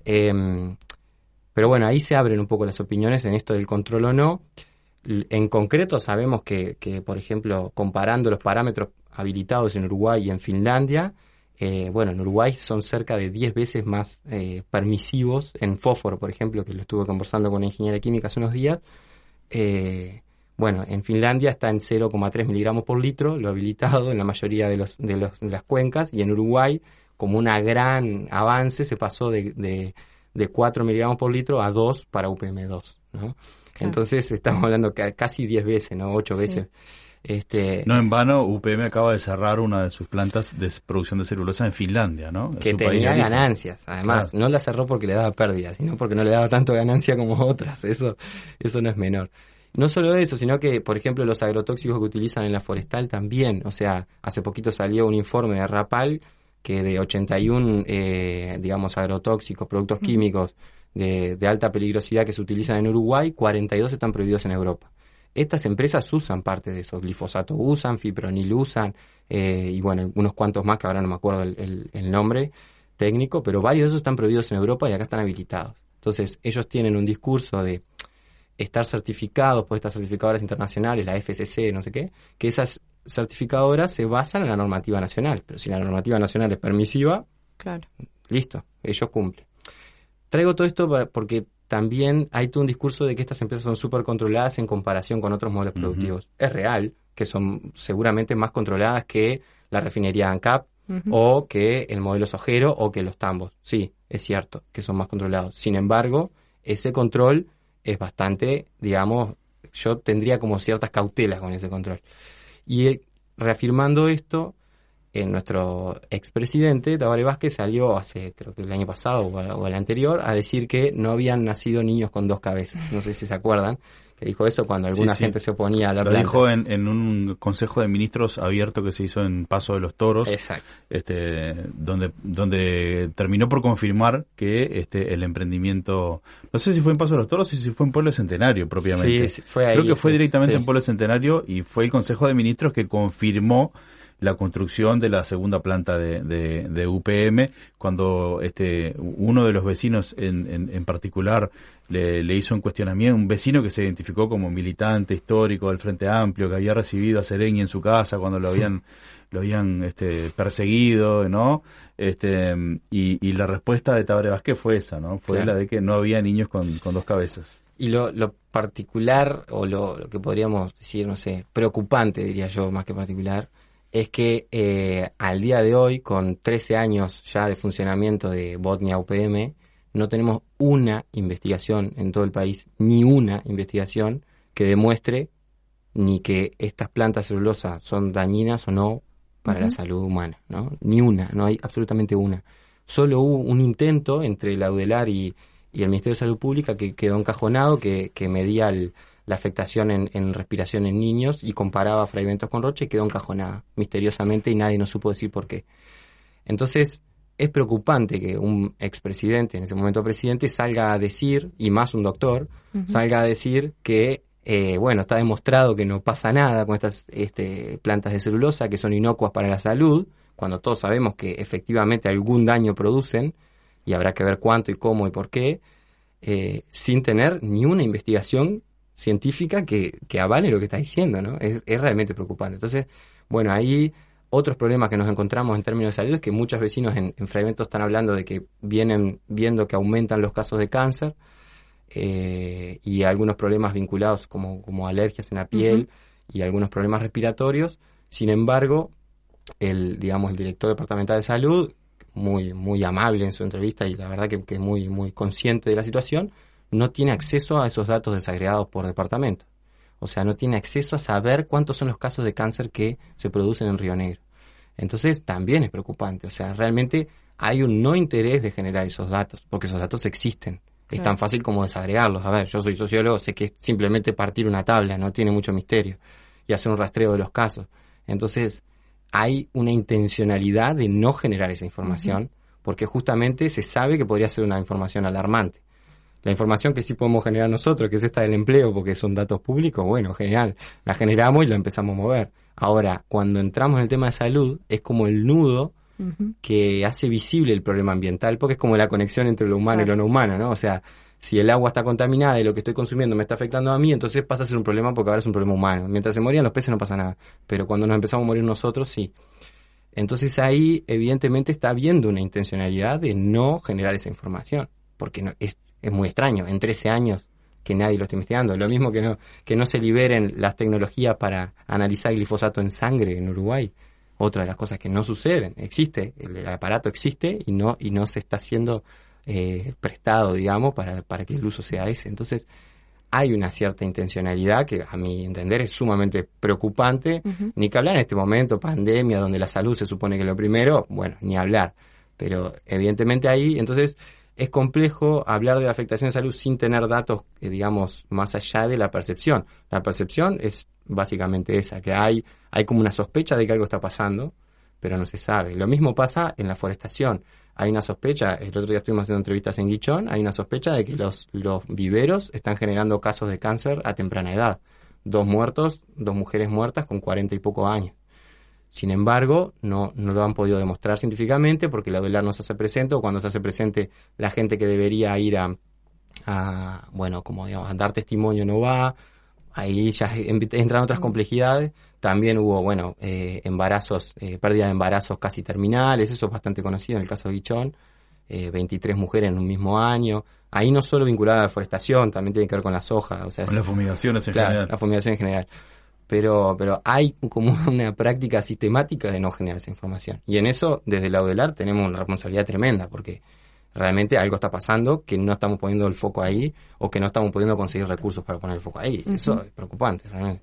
Em, pero bueno, ahí se abren un poco las opiniones en esto del control o no. En concreto sabemos que, que, por ejemplo, comparando los parámetros habilitados en Uruguay y en Finlandia, eh, bueno, en Uruguay son cerca de 10 veces más eh, permisivos en fósforo, por ejemplo, que lo estuve conversando con una ingeniera química hace unos días. Eh, bueno, en Finlandia está en 0,3 miligramos por litro, lo habilitado en la mayoría de, los, de, los, de las cuencas, y en Uruguay, como un gran avance, se pasó de, de, de 4 miligramos por litro a 2 para UPM2, ¿no? Entonces estamos hablando ca- casi 10 veces, ¿no? 8 Sí. veces. Este, No en vano, UPM acaba de cerrar una de sus plantas de producción de celulosa en Finlandia, ¿no? Que tenía ganancias, además, Claro. no la cerró porque le daba pérdida, sino porque no le daba tanto ganancia como otras, eso, eso no es menor. No solo eso, sino que, por ejemplo, los agrotóxicos que utilizan en la forestal también, o sea, hace poquito salió un informe de Rapal que de 81, eh, digamos, agrotóxicos, productos químicos de, de alta peligrosidad que se utilizan en Uruguay, 42 están prohibidos en Europa. Estas empresas usan parte de esos, glifosato usan, fipronil usan, eh, y bueno, unos cuantos más que ahora no me acuerdo el, el- el nombre técnico, pero varios de esos están prohibidos en Europa y acá están habilitados. Entonces, ellos tienen un discurso de estar certificados por estas certificadoras internacionales, la FCC, no sé qué, que esas certificadoras se basan en la normativa nacional. Pero si la normativa nacional es permisiva, Claro. listo, ellos cumplen. Traigo todo esto porque también hay todo un discurso de que estas empresas son súper controladas en comparación con otros modelos productivos. Es real que son seguramente más controladas que la refinería ANCAP o que el modelo sojero o que los tambos. Sí, es cierto que son más controlados. Sin embargo, ese control es bastante, digamos, yo tendría como ciertas cautelas con ese control. Y eh, reafirmando esto, en nuestro expresidente, Tabaré Vázquez, salió hace, creo que el año pasado o, o el anterior, a decir que no habían nacido niños con dos cabezas. No sé si se acuerdan, que dijo eso cuando alguna Sí, sí. gente se oponía a la Lo planta. dijo en, en un consejo de ministros abierto que se hizo en Paso de los Toros, Exacto. este, donde, donde terminó por confirmar que este, el emprendimiento, no sé si fue en Paso de los Toros o si fue en Pueblo Centenario propiamente. Sí, sí, fue ahí, Creo que fue directamente en Pueblo Centenario y fue el Consejo de Ministros que confirmó la construcción de la segunda planta de, de, de UPM cuando este uno de los vecinos en, en, en particular le, le hizo un cuestionamiento, un vecino que se identificó como militante histórico del Frente Amplio, que había recibido a Sereñi en su casa cuando lo habían lo habían este, perseguido, ¿no? Este, y, y la respuesta de Tabaré Vázquez fue esa, ¿no? Fue Claro. la de que no había niños con, con dos cabezas. Y lo, lo particular, o lo, lo que podríamos decir, no sé, preocupante, diría yo, más que particular, es que eh, al día de hoy, con 13 años ya de funcionamiento de Botnia UPM, no tenemos una investigación en todo el país, ni una investigación que demuestre ni que estas plantas celulosas son dañinas o no para la salud humana, ¿no? Ni una, no hay absolutamente una. Solo hubo un intento entre la UDELAR y, y el Ministerio de Salud Pública que quedó encajonado, que, que medía el- la afectación en, en respiración en niños y comparaba fragmentos con Roche y quedó encajonada misteriosamente y nadie nos supo decir por qué. Entonces, es preocupante que un expresidente, en ese momento presidente, salga a decir, y más un doctor, salga a decir que, eh, bueno, está demostrado que no pasa nada con estas este, plantas de celulosa, que son inocuas para la salud, cuando todos sabemos que efectivamente algún daño producen, y habrá que ver cuánto y cómo y por qué, eh, sin tener ni una investigación científica que, que avale lo que está diciendo, ¿no? Es, es realmente preocupante. Entonces, bueno, ahí otros problemas que nos encontramos en términos de salud es que muchos vecinos en, en fragmentos están hablando de que vienen viendo que aumentan los casos de cáncer eh, y algunos problemas vinculados como, como alergias en la piel y algunos problemas respiratorios. Sin embargo, el, digamos, el director departamental de salud, muy, muy amable en su entrevista y la verdad que, que muy, muy consciente de la situación, no tiene acceso a esos datos desagregados por departamento. O sea, no tiene acceso a saber cuántos son los casos de cáncer que se producen en Río Negro. Entonces, también es preocupante. O sea, realmente hay un no interés de generar esos datos, porque esos datos existen. Es Claro. tan fácil como desagregarlos. A ver, yo soy sociólogo, sé que es simplemente partir una tabla, no tiene mucho misterio, y hacer un rastreo de los casos. Entonces, hay una intencionalidad de no generar esa información, porque justamente se sabe que podría ser una información alarmante. La información que sí podemos generar nosotros, que es esta del empleo, porque son datos públicos, bueno, genial, la generamos y la empezamos a mover. Ahora, cuando entramos en el tema de salud, es como el nudo que hace visible el problema ambiental, porque es como la conexión entre lo humano y lo no humano, ¿no? O sea, si el agua está contaminada y lo que estoy consumiendo me está afectando a mí, entonces pasa a ser un problema porque ahora es un problema humano. Mientras se morían los peces no pasa nada, pero cuando nos empezamos a morir nosotros, sí. Entonces ahí evidentemente está habiendo una intencionalidad de no generar esa información, porque no, es, es muy extraño, en 13 años que nadie lo esté investigando. Lo mismo que no, que no se liberen las tecnologías para analizar glifosato en sangre en Uruguay. Otra de las cosas que no suceden, existe, el aparato existe y no, y no se está haciendo eh, prestado, digamos, para, para que el uso sea ese. Entonces, hay una cierta intencionalidad que a mi entender es sumamente preocupante, ni que hablar en este momento, pandemia, donde la salud se supone que es lo primero, bueno, ni hablar. Pero evidentemente ahí, entonces, es complejo hablar de afectación de salud sin tener datos, eh, digamos, más allá de la percepción. La percepción es básicamente esa, que hay, hay como una sospecha de que algo está pasando, pero no se sabe. Lo mismo pasa en la forestación. Hay una sospecha, el otro día estuvimos haciendo entrevistas en Guichón, hay una sospecha de que los, los viveros están generando casos de cáncer a temprana edad. Dos muertos, dos mujeres muertas con cuarenta y poco años. Sin embargo, no, no lo han podido demostrar científicamente porque la velar no se hace presente o cuando se hace presente la gente que debería ir a, a, bueno, como digamos, a dar testimonio no va, ahí ya entran otras complejidades. También hubo, bueno, eh, embarazos, eh, pérdida de embarazos casi terminales, eso es bastante conocido en el caso de Guichón, eh, 23 mujeres en un mismo año. Ahí no solo vinculada a la deforestación, también tiene que ver con la soja, o sea, Con las fumigaciones en claro, general. la fumigación en general. Pero, pero hay como una práctica sistemática de no generar esa información. Y en eso, desde el lado del arte, tenemos una responsabilidad tremenda, porque realmente algo está pasando que no estamos poniendo el foco ahí o que no estamos pudiendo conseguir recursos para poner el foco ahí. Eso es preocupante, realmente.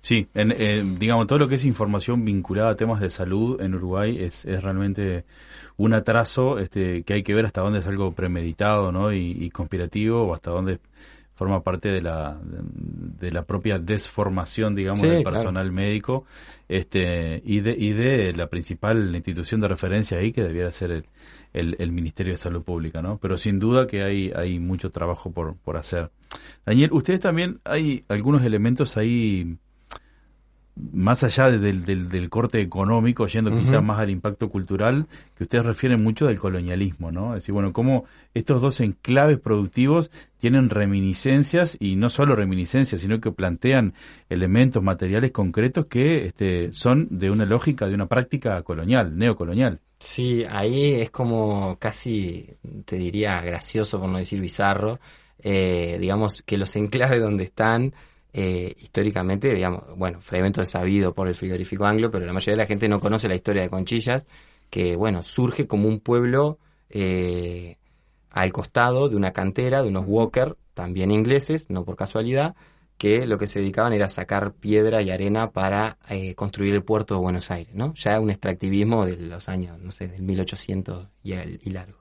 Sí, en, eh, digamos, todo lo que es información vinculada a temas de salud en Uruguay es, es realmente un atraso este, que hay que ver hasta dónde es algo premeditado ¿no? y, y conspirativo o hasta dónde forma parte de la, de la propia desformación, digamos, Sí, del claro. personal médico este, y, de, y de la principal institución de referencia ahí que debiera ser el, el, el Ministerio de Salud Pública, ¿no? Pero sin duda que hay, hay mucho trabajo por, por hacer. Daniel, ustedes también hay algunos elementos ahí más allá de- del, del, del corte económico, yendo quizás más al impacto cultural, que ustedes refieren mucho del colonialismo, ¿no? Es decir, bueno, cómo estos dos enclaves productivos tienen reminiscencias, y no solo reminiscencias, sino que plantean elementos materiales concretos que este, son de una lógica, de una práctica colonial, neocolonial. Sí, ahí es como casi, te diría, gracioso, por no decir bizarro, eh, digamos que los enclaves donde están, eh, históricamente, digamos, bueno, Fragmento es sabido por el frigorífico anglo, pero la mayoría de la gente no conoce la historia de Conchillas, que, bueno, surge como un pueblo eh, al costado de una cantera, de unos walker, también ingleses, no por casualidad, que lo que se dedicaban era sacar piedra y arena para eh, construir el puerto de Buenos Aires, ¿no? Ya un extractivismo de los años, no sé, del 1800 y, y largo.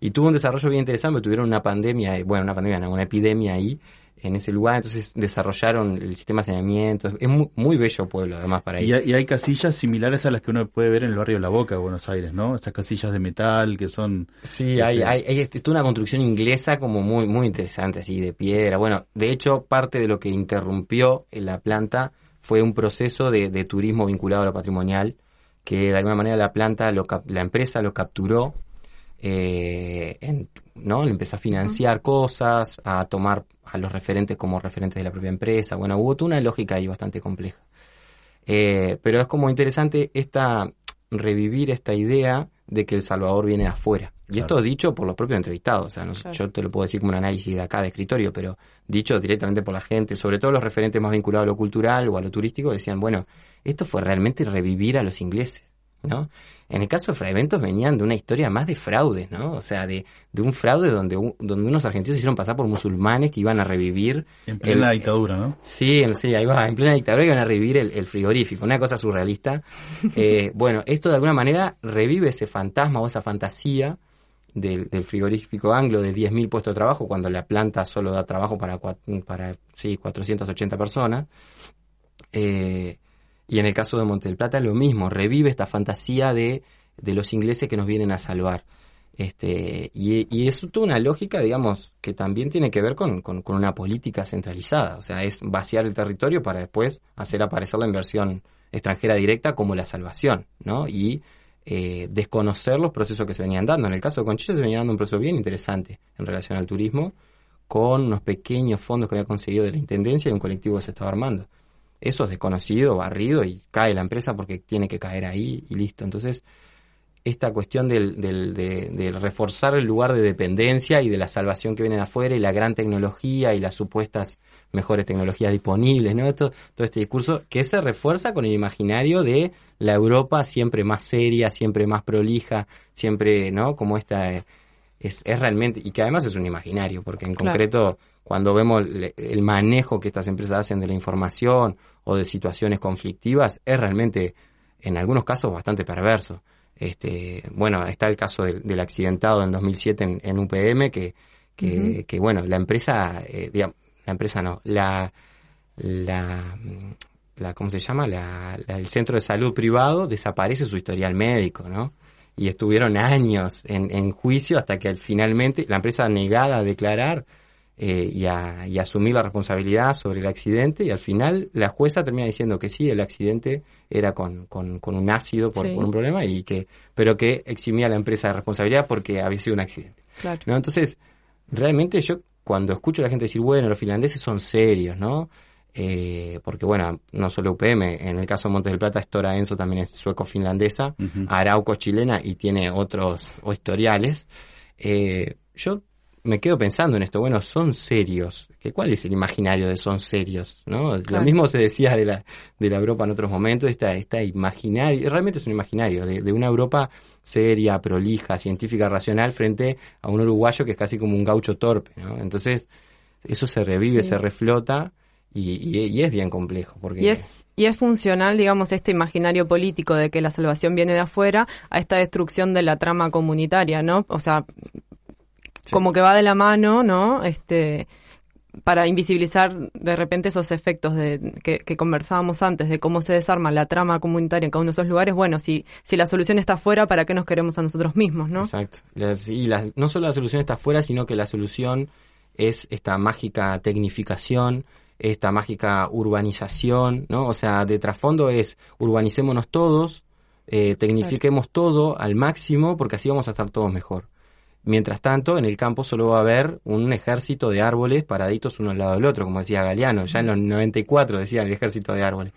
Y tuvo un desarrollo bien interesante, tuvieron una pandemia, eh, bueno, una pandemia, una epidemia ahí, en ese lugar, entonces desarrollaron el sistema de saneamiento, es muy, muy bello pueblo además para ir. Y hay, hay casillas similares a las que uno puede ver en el barrio de La Boca de Buenos Aires, ¿no? Esas casillas de metal que son... Sí, hay, Este- hay, hay este, toda una construcción inglesa como muy, muy interesante, así de piedra. Bueno, de hecho, parte de lo que interrumpió en la planta fue un proceso de, de turismo vinculado a lo patrimonial, que de alguna manera la planta, lo la empresa lo capturó, eh, en- ¿no? Le empezó a financiar cosas, a tomar a los referentes como referentes de la propia empresa. Bueno, hubo toda una lógica ahí bastante compleja. Eh, pero es como interesante esta revivir esta idea de que El Salvador viene de afuera. Y Claro. esto dicho por los propios entrevistados. O sea, no sé, Claro. yo te lo puedo decir como un análisis de acá de escritorio, pero dicho directamente por la gente, sobre todo los referentes más vinculados a lo cultural o a lo turístico, decían, bueno, esto fue realmente revivir a los ingleses. ¿No? En el caso de Fragmentos venían de una historia más de fraudes, ¿no? O sea, de, de un fraude donde, un- donde unos argentinos se hicieron pasar por musulmanes que iban a revivir En plena el- dictadura, ¿no? Sí, sí, ahí va, en plena dictadura iban a revivir el, el frigorífico, una cosa surrealista. Eh, bueno, esto de alguna manera revive ese fantasma o esa fantasía del, del frigorífico anglo de 10.000 puestos de trabajo, cuando la planta solo da trabajo para, para sí, 480 personas. Eh, y en el caso de Monte del Plata lo mismo, revive esta fantasía de, de los ingleses que nos vienen a salvar. Este, y, y es toda una lógica, digamos, que también tiene que ver con, con, una política centralizada. O sea, es vaciar el territorio para después hacer aparecer la inversión extranjera directa como la salvación, ¿no? Y eh, desconocer los procesos que se venían dando. En el caso de Conchilla se venía dando un proceso bien interesante en relación al turismo, con unos pequeños fondos que había conseguido de la Intendencia y un colectivo que se estaba armando. Eso es desconocido, barrido, y cae la empresa porque tiene que caer ahí y listo. Entonces, esta cuestión del, del, de, de reforzar el lugar de dependencia y de la salvación que viene de afuera y la gran tecnología y las supuestas mejores tecnologías disponibles, ¿no? Todo, todo este discurso que se refuerza con el imaginario de la Europa siempre más seria, siempre más prolija, siempre, ¿no? Como esta eh, es, es realmente, y que además es un imaginario, porque en Claro. concreto, cuando vemos le- el manejo que estas empresas hacen de la información o de situaciones conflictivas, es realmente, en algunos casos, bastante perverso. Este, bueno, está el caso del, del accidentado en 2007 en, en UPM, que, que, que, bueno, la empresa, eh, digamos, la empresa no, la, la, la ¿cómo se llama? La, la- el centro de salud privado desaparece su historial médico, ¿no? Y estuvieron años en, en juicio hasta que al- finalmente la empresa negada a declarar eh, y, a, y a asumir la responsabilidad sobre el accidente y al final la jueza termina diciendo que sí, el accidente era con, con, con un ácido por, Sí. por un problema y que pero que eximía a la empresa de responsabilidad porque había sido un accidente. Claro. ¿no? Entonces, realmente yo cuando escucho a la gente decir, bueno, los finlandeses son serios, ¿no? Eh, porque bueno, no solo UPM, en el caso de Montes del Plata, Stora Enso también es sueco-finlandesa, Arauco chilena y tiene otros historiales. Eh, yo me quedo pensando en esto, bueno, son serios. ¿Qué, ¿Cuál es el imaginario de son serios? ¿no? Lo mismo se decía de la, de la Europa en otros momentos, está está imaginario, realmente es un imaginario, de, una Europa seria, prolija, científica, racional, frente a un uruguayo que es casi como un gaucho torpe. ¿no? Entonces, eso se revive, se reflota. Y, y, es bien complejo. Porque... Y, es, y es funcional, digamos, este imaginario político de que la salvación viene de afuera a esta destrucción de la trama comunitaria, ¿no? O sea, como que va de la mano, ¿no? Este, para invisibilizar de repente esos efectos de, que, conversábamos antes, de cómo se desarma la trama comunitaria en cada uno de esos lugares, bueno, si, si la solución está afuera, ¿para qué nos queremos a nosotros mismos, no? Exacto. Y no solo la solución está afuera, sino que la solución es esta mágica tecnificación, esta mágica urbanización, ¿no? O sea, de trasfondo es urbanicémonos todos, eh, tecnifiquemos todo al máximo, porque así vamos a estar todos mejor. Mientras tanto, en el campo solo va a haber un ejército de árboles paraditos uno al lado del otro, como decía Galeano. Ya en los 94 decía el ejército de árboles.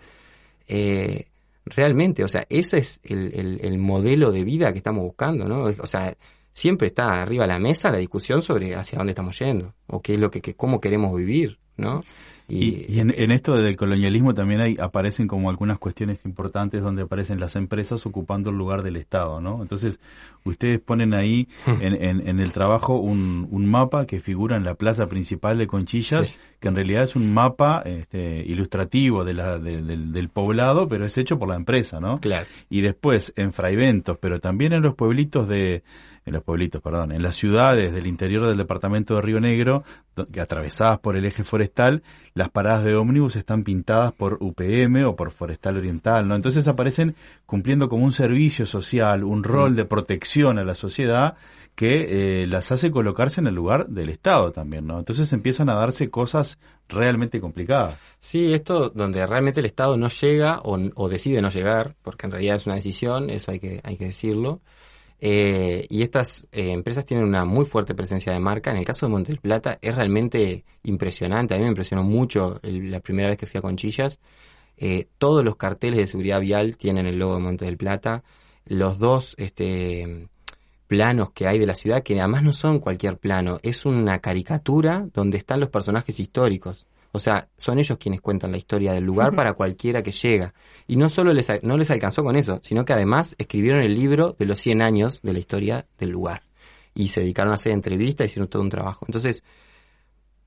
Eh, realmente, o sea, ese es el, el, modelo de vida que estamos buscando, ¿no? O sea, siempre está arriba de la mesa la discusión sobre hacia dónde estamos yendo, o qué es lo que, que cómo queremos vivir, ¿no? Y, en, esto del colonialismo también hay, aparecen como algunas cuestiones importantes donde aparecen las empresas ocupando el lugar del Estado, ¿no? Entonces, ustedes ponen ahí hmm. en, en, el trabajo un, un, mapa que figura en la plaza principal de Conchillas, que en realidad es un mapa este, ilustrativo de la, del, del, poblado, pero es hecho por la empresa, ¿no? Claro. Y después en Fraiventos, pero también en los pueblitos de, en los pueblitos, perdón, en las ciudades del interior del departamento de Río Negro, que atravesadas por el eje forestal, las paradas de ómnibus están pintadas por UPM o por Forestal Oriental, ¿no? Entonces aparecen cumpliendo como un servicio social, un rol de protección a la sociedad que eh, las hace colocarse en el lugar del Estado también, ¿no? Entonces empiezan a darse cosas realmente complicadas. Sí, esto donde realmente el Estado no llega o, decide no llegar, porque en realidad es una decisión, eso hay que, hay que decirlo. Eh, y estas eh, empresas tienen una muy fuerte presencia de marca. En el caso de Monte del Plata es realmente impresionante. A mí me impresionó mucho la primera vez que fui a Conchillas. Todos los carteles de seguridad vial tienen el logo de Monte del Plata. Los dos este, planos que hay de la ciudad, que además no son cualquier plano, es una caricatura donde están los personajes históricos. O sea, son ellos quienes cuentan la historia del lugar para cualquiera que llega. Y no solo les, no les alcanzó con eso, sino que además escribieron el libro de los 100 años de la historia del lugar. Y se dedicaron a hacer entrevistas, hicieron todo un trabajo. Entonces,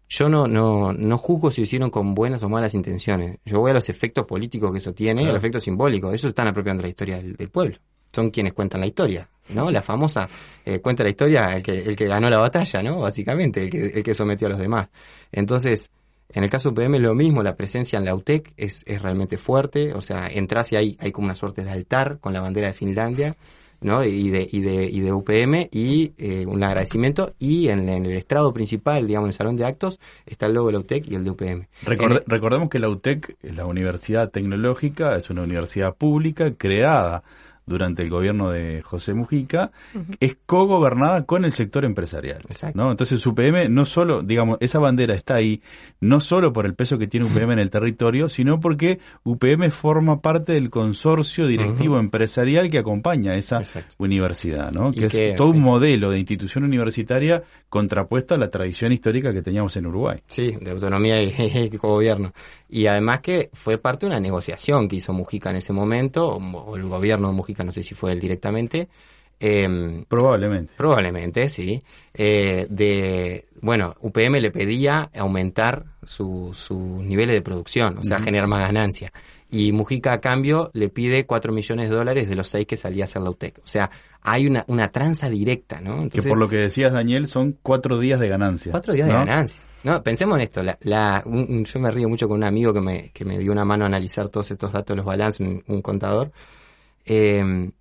yo no, no, no juzgo si lo hicieron con buenas o malas intenciones. Yo voy a los efectos políticos que eso tiene, el efecto simbólico. Ellos están apropiando la historia del, pueblo. Son quienes cuentan la historia, ¿no? La famosa eh, cuenta la historia el que, el que ganó la batalla, ¿no? Básicamente, el que, el que sometió a los demás. Entonces, en el caso de UPM es lo mismo, la presencia en la UTEC es, es realmente fuerte, o sea, entras y hay, hay como una suerte de altar con la bandera de Finlandia, ¿no? Y de, y de, y de UPM y eh, un agradecimiento y en, el estrado principal, digamos, en el salón de actos, está el logo de la UTEC y el de UPM. recordemos que la UTEC, la Universidad Tecnológica, es una universidad pública creada durante el gobierno de José Mujica, es cogobernada con el sector empresarial. ¿no? Entonces UPM no solo, digamos, esa bandera está ahí, no solo por el peso que tiene UPM en el territorio, sino porque UPM forma parte del consorcio directivo empresarial que acompaña a esa universidad, ¿no? que es todo un modelo de institución universitaria contrapuesto a la tradición histórica que teníamos en Uruguay. Sí, de autonomía y, y gobierno. Y además que fue parte de una negociación que hizo Mujica en ese momento, o, el gobierno de Mujica, no sé si fue él directamente. Em, probablemente. Probablemente, sí. Eh, de, bueno, UPM le pedía aumentar sus su niveles de producción, o sea, generar más ganancia. Y Mujica a cambio le pide 4 millones de dólares de los 6 que salía a hacer la UTEC. O sea, hay una, una tranza directa, ¿no? que por lo que decías, Daniel, son 4 días de ganancia. 4 días de ganancia. No, pensemos en esto. La, yo me río mucho con un amigo que me, que me dio una mano a analizar todos estos datos, los balances, un, contador. Em,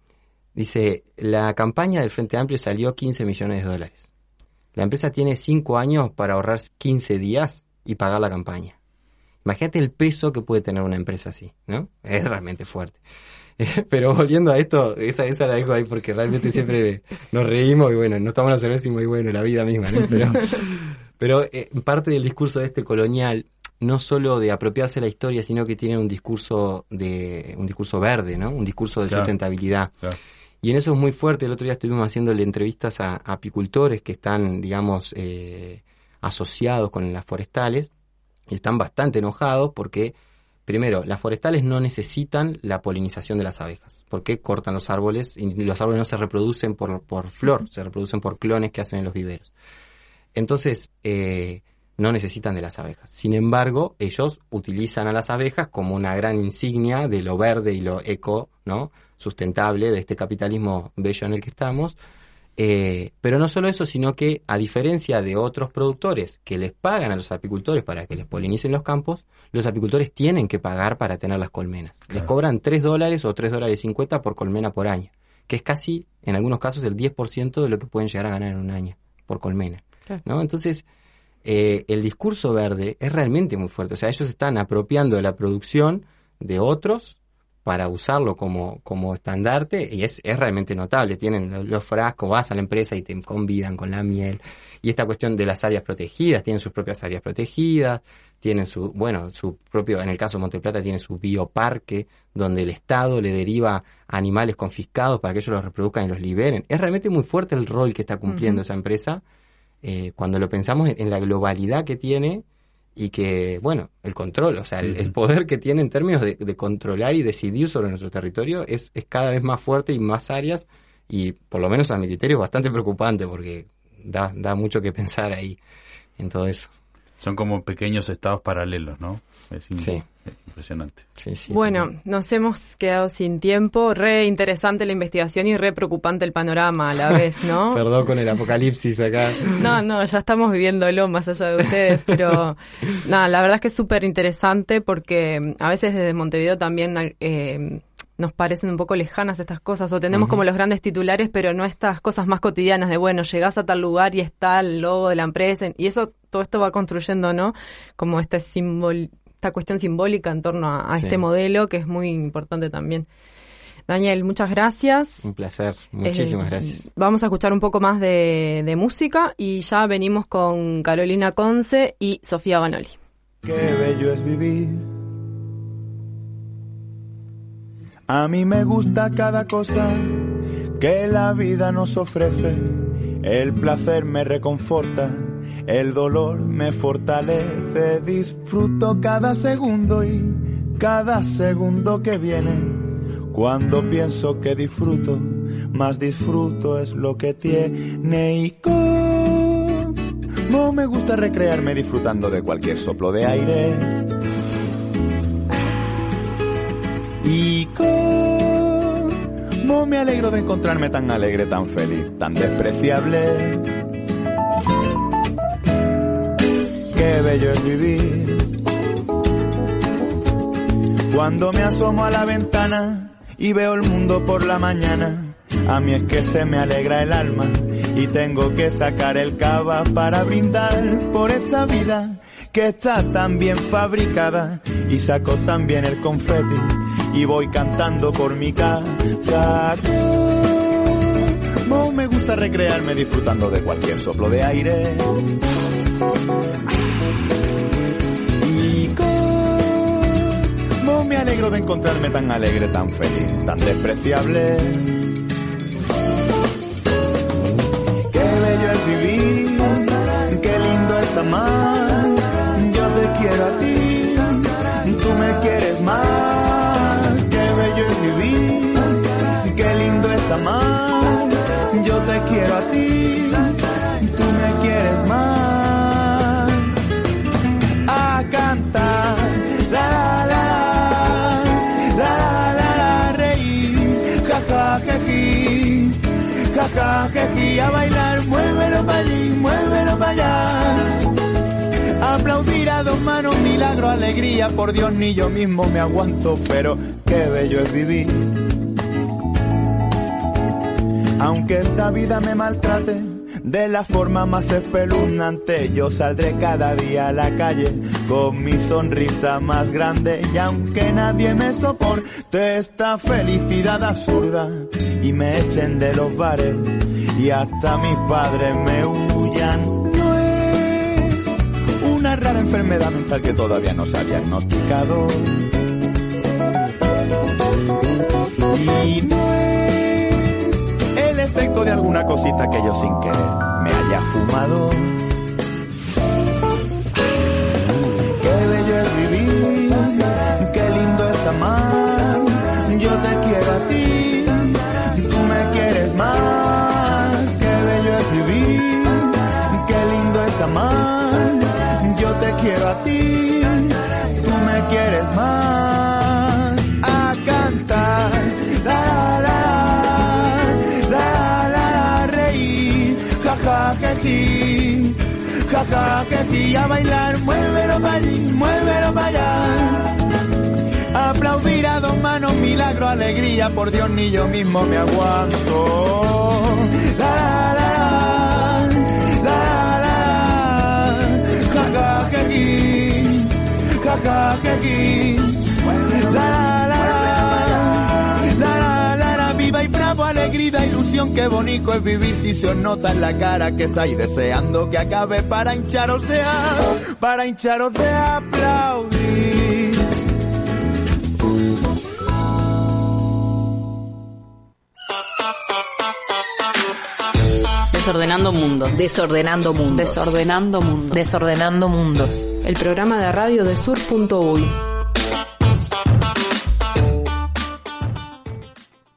dice, la campaña del Frente Amplio salió 15 millones de dólares. La empresa tiene 5 años para ahorrar 15 días y pagar la campaña. Imagínate el peso que puede tener una empresa así, ¿no? Es realmente fuerte. Pero volviendo a esto, esa, esa la dejo ahí porque realmente siempre nos reímos y bueno, no estamos la cerveza y muy bueno, la vida misma, ¿no? Pero, Pero eh, parte del discurso de este colonial, no solo de apropiarse la historia, sino que tiene un discurso de un discurso verde, ¿no? Un discurso de Claro. sustentabilidad. Claro. Y en eso es muy fuerte. El otro día estuvimos haciéndole entrevistas a, a apicultores que están, digamos, eh, asociados con las forestales y están bastante enojados porque, primero, las forestales no necesitan la polinización de las abejas porque cortan los árboles y los árboles no se reproducen por, por flor, se reproducen por clones que hacen en los viveros. Entonces, eh, no necesitan de las abejas. Sin embargo, ellos utilizan a las abejas como una gran insignia de lo verde y lo eco, ¿no? Sustentable de este capitalismo bello en el que estamos. Eh, pero no solo eso, sino que a diferencia de otros productores que les pagan a los apicultores para que les polinicen los campos, los apicultores tienen que pagar para tener las colmenas. Les cobran 3 dólares o 3 dólares 50 por colmena por año, que es casi, en algunos casos, el 10% de lo que pueden llegar a ganar en un año por colmena. Claro. ¿no? Entonces, eh, el discurso verde es realmente muy fuerte. O sea, ellos están apropiando la producción de otros para usarlo como, como estandarte y es, es realmente notable. Tienen los, frascos, vas a la empresa y te convidan con la miel. Y esta cuestión de las áreas protegidas, tienen sus propias áreas protegidas, tienen su, bueno, su propio, en el caso de Monteplata tiene su bioparque, donde el Estado le deriva animales confiscados para que ellos los reproduzcan y los liberen. Es realmente muy fuerte el rol que está cumpliendo esa empresa eh, cuando lo pensamos en, en la globalidad que tiene y que, bueno, el control, o sea, el, el poder que tiene en términos de, de controlar y decidir sobre nuestro territorio es, es cada vez más fuerte y más áreas y por lo menos a mi criterio es bastante preocupante porque da, da mucho que pensar ahí en todo eso. Son como pequeños estados paralelos, ¿no? Es Sí. impresionante. Sí, sí, Bueno, nos hemos quedado sin tiempo. Re interesante la investigación y re preocupante el panorama a la vez, ¿no? Perdón con el apocalipsis acá. No, no, ya estamos viviéndolo más allá de ustedes, pero nada, la verdad es que es súper interesante porque mm, a veces desde Montevideo también eh, nos parecen un poco lejanas estas cosas o tenemos como los grandes titulares, pero no estas cosas más cotidianas de, bueno, llegás a tal lugar y está el logo de la empresa y eso, todo esto va construyendo, ¿no? Como este símbolo esta cuestión simbólica en torno a, a Sí. este modelo que es muy importante también. Daniel, muchas gracias. Un placer, muchísimas Eh, gracias. Vamos a escuchar un poco más de, de música y ya venimos con Carolina Conce y Sofía Banoli. Qué bello es vivir. A mí me gusta cada cosa que la vida nos ofrece. El placer me reconforta, el dolor me fortalece. Disfruto cada segundo y cada segundo que viene. Cuando pienso que disfruto, más disfruto es lo que tiene y no me gusta recrearme disfrutando de cualquier soplo de aire. Y cómo me alegro de encontrarme tan alegre, tan feliz, tan despreciable. Qué bello es vivir. Cuando me asomo a la ventana y veo el mundo por la mañana, a mí es que se me alegra el alma y tengo que sacar el cava para brindar por esta vida que está tan bien fabricada y saco también el confeti y voy cantando por mi casa. No me gusta recrearme disfrutando de cualquier soplo de aire. Y cómo me alegro de encontrarme tan alegre, tan feliz, tan despreciable. Alegría, por Dios ni yo mismo me aguanto, pero qué bello es vivir. Aunque esta vida me maltrate de la forma más espeluznante, yo saldré cada día a la calle con mi sonrisa más grande y aunque nadie me soporte esta felicidad absurda y me echen de los bares y hasta mis padres me huyan, enfermedad mental que todavía no se ha diagnosticado. Y no es el efecto de alguna cosita que yo sin querer me haya fumado. Quiero a ti, tú me quieres más. A cantar, la la la, la la reír, ja ja jeji, ja ja jeji, a bailar, muévelo para allí, muévelo para allá. Aplaudir a dos manos, milagro, alegría, por Dios ni yo mismo me aguanto. La la ja ja jeji, la la la, la la la la, viva y bravo, alegría, ilusión, qué bonito es vivir si se os nota en la cara que estáis deseando que acabe para hincharos de a, para hincharos de aplaudir. Desordenando mundos. Desordenando mundos. Desordenando mundos. Desordenando mundos. El programa de radio de sur.uy.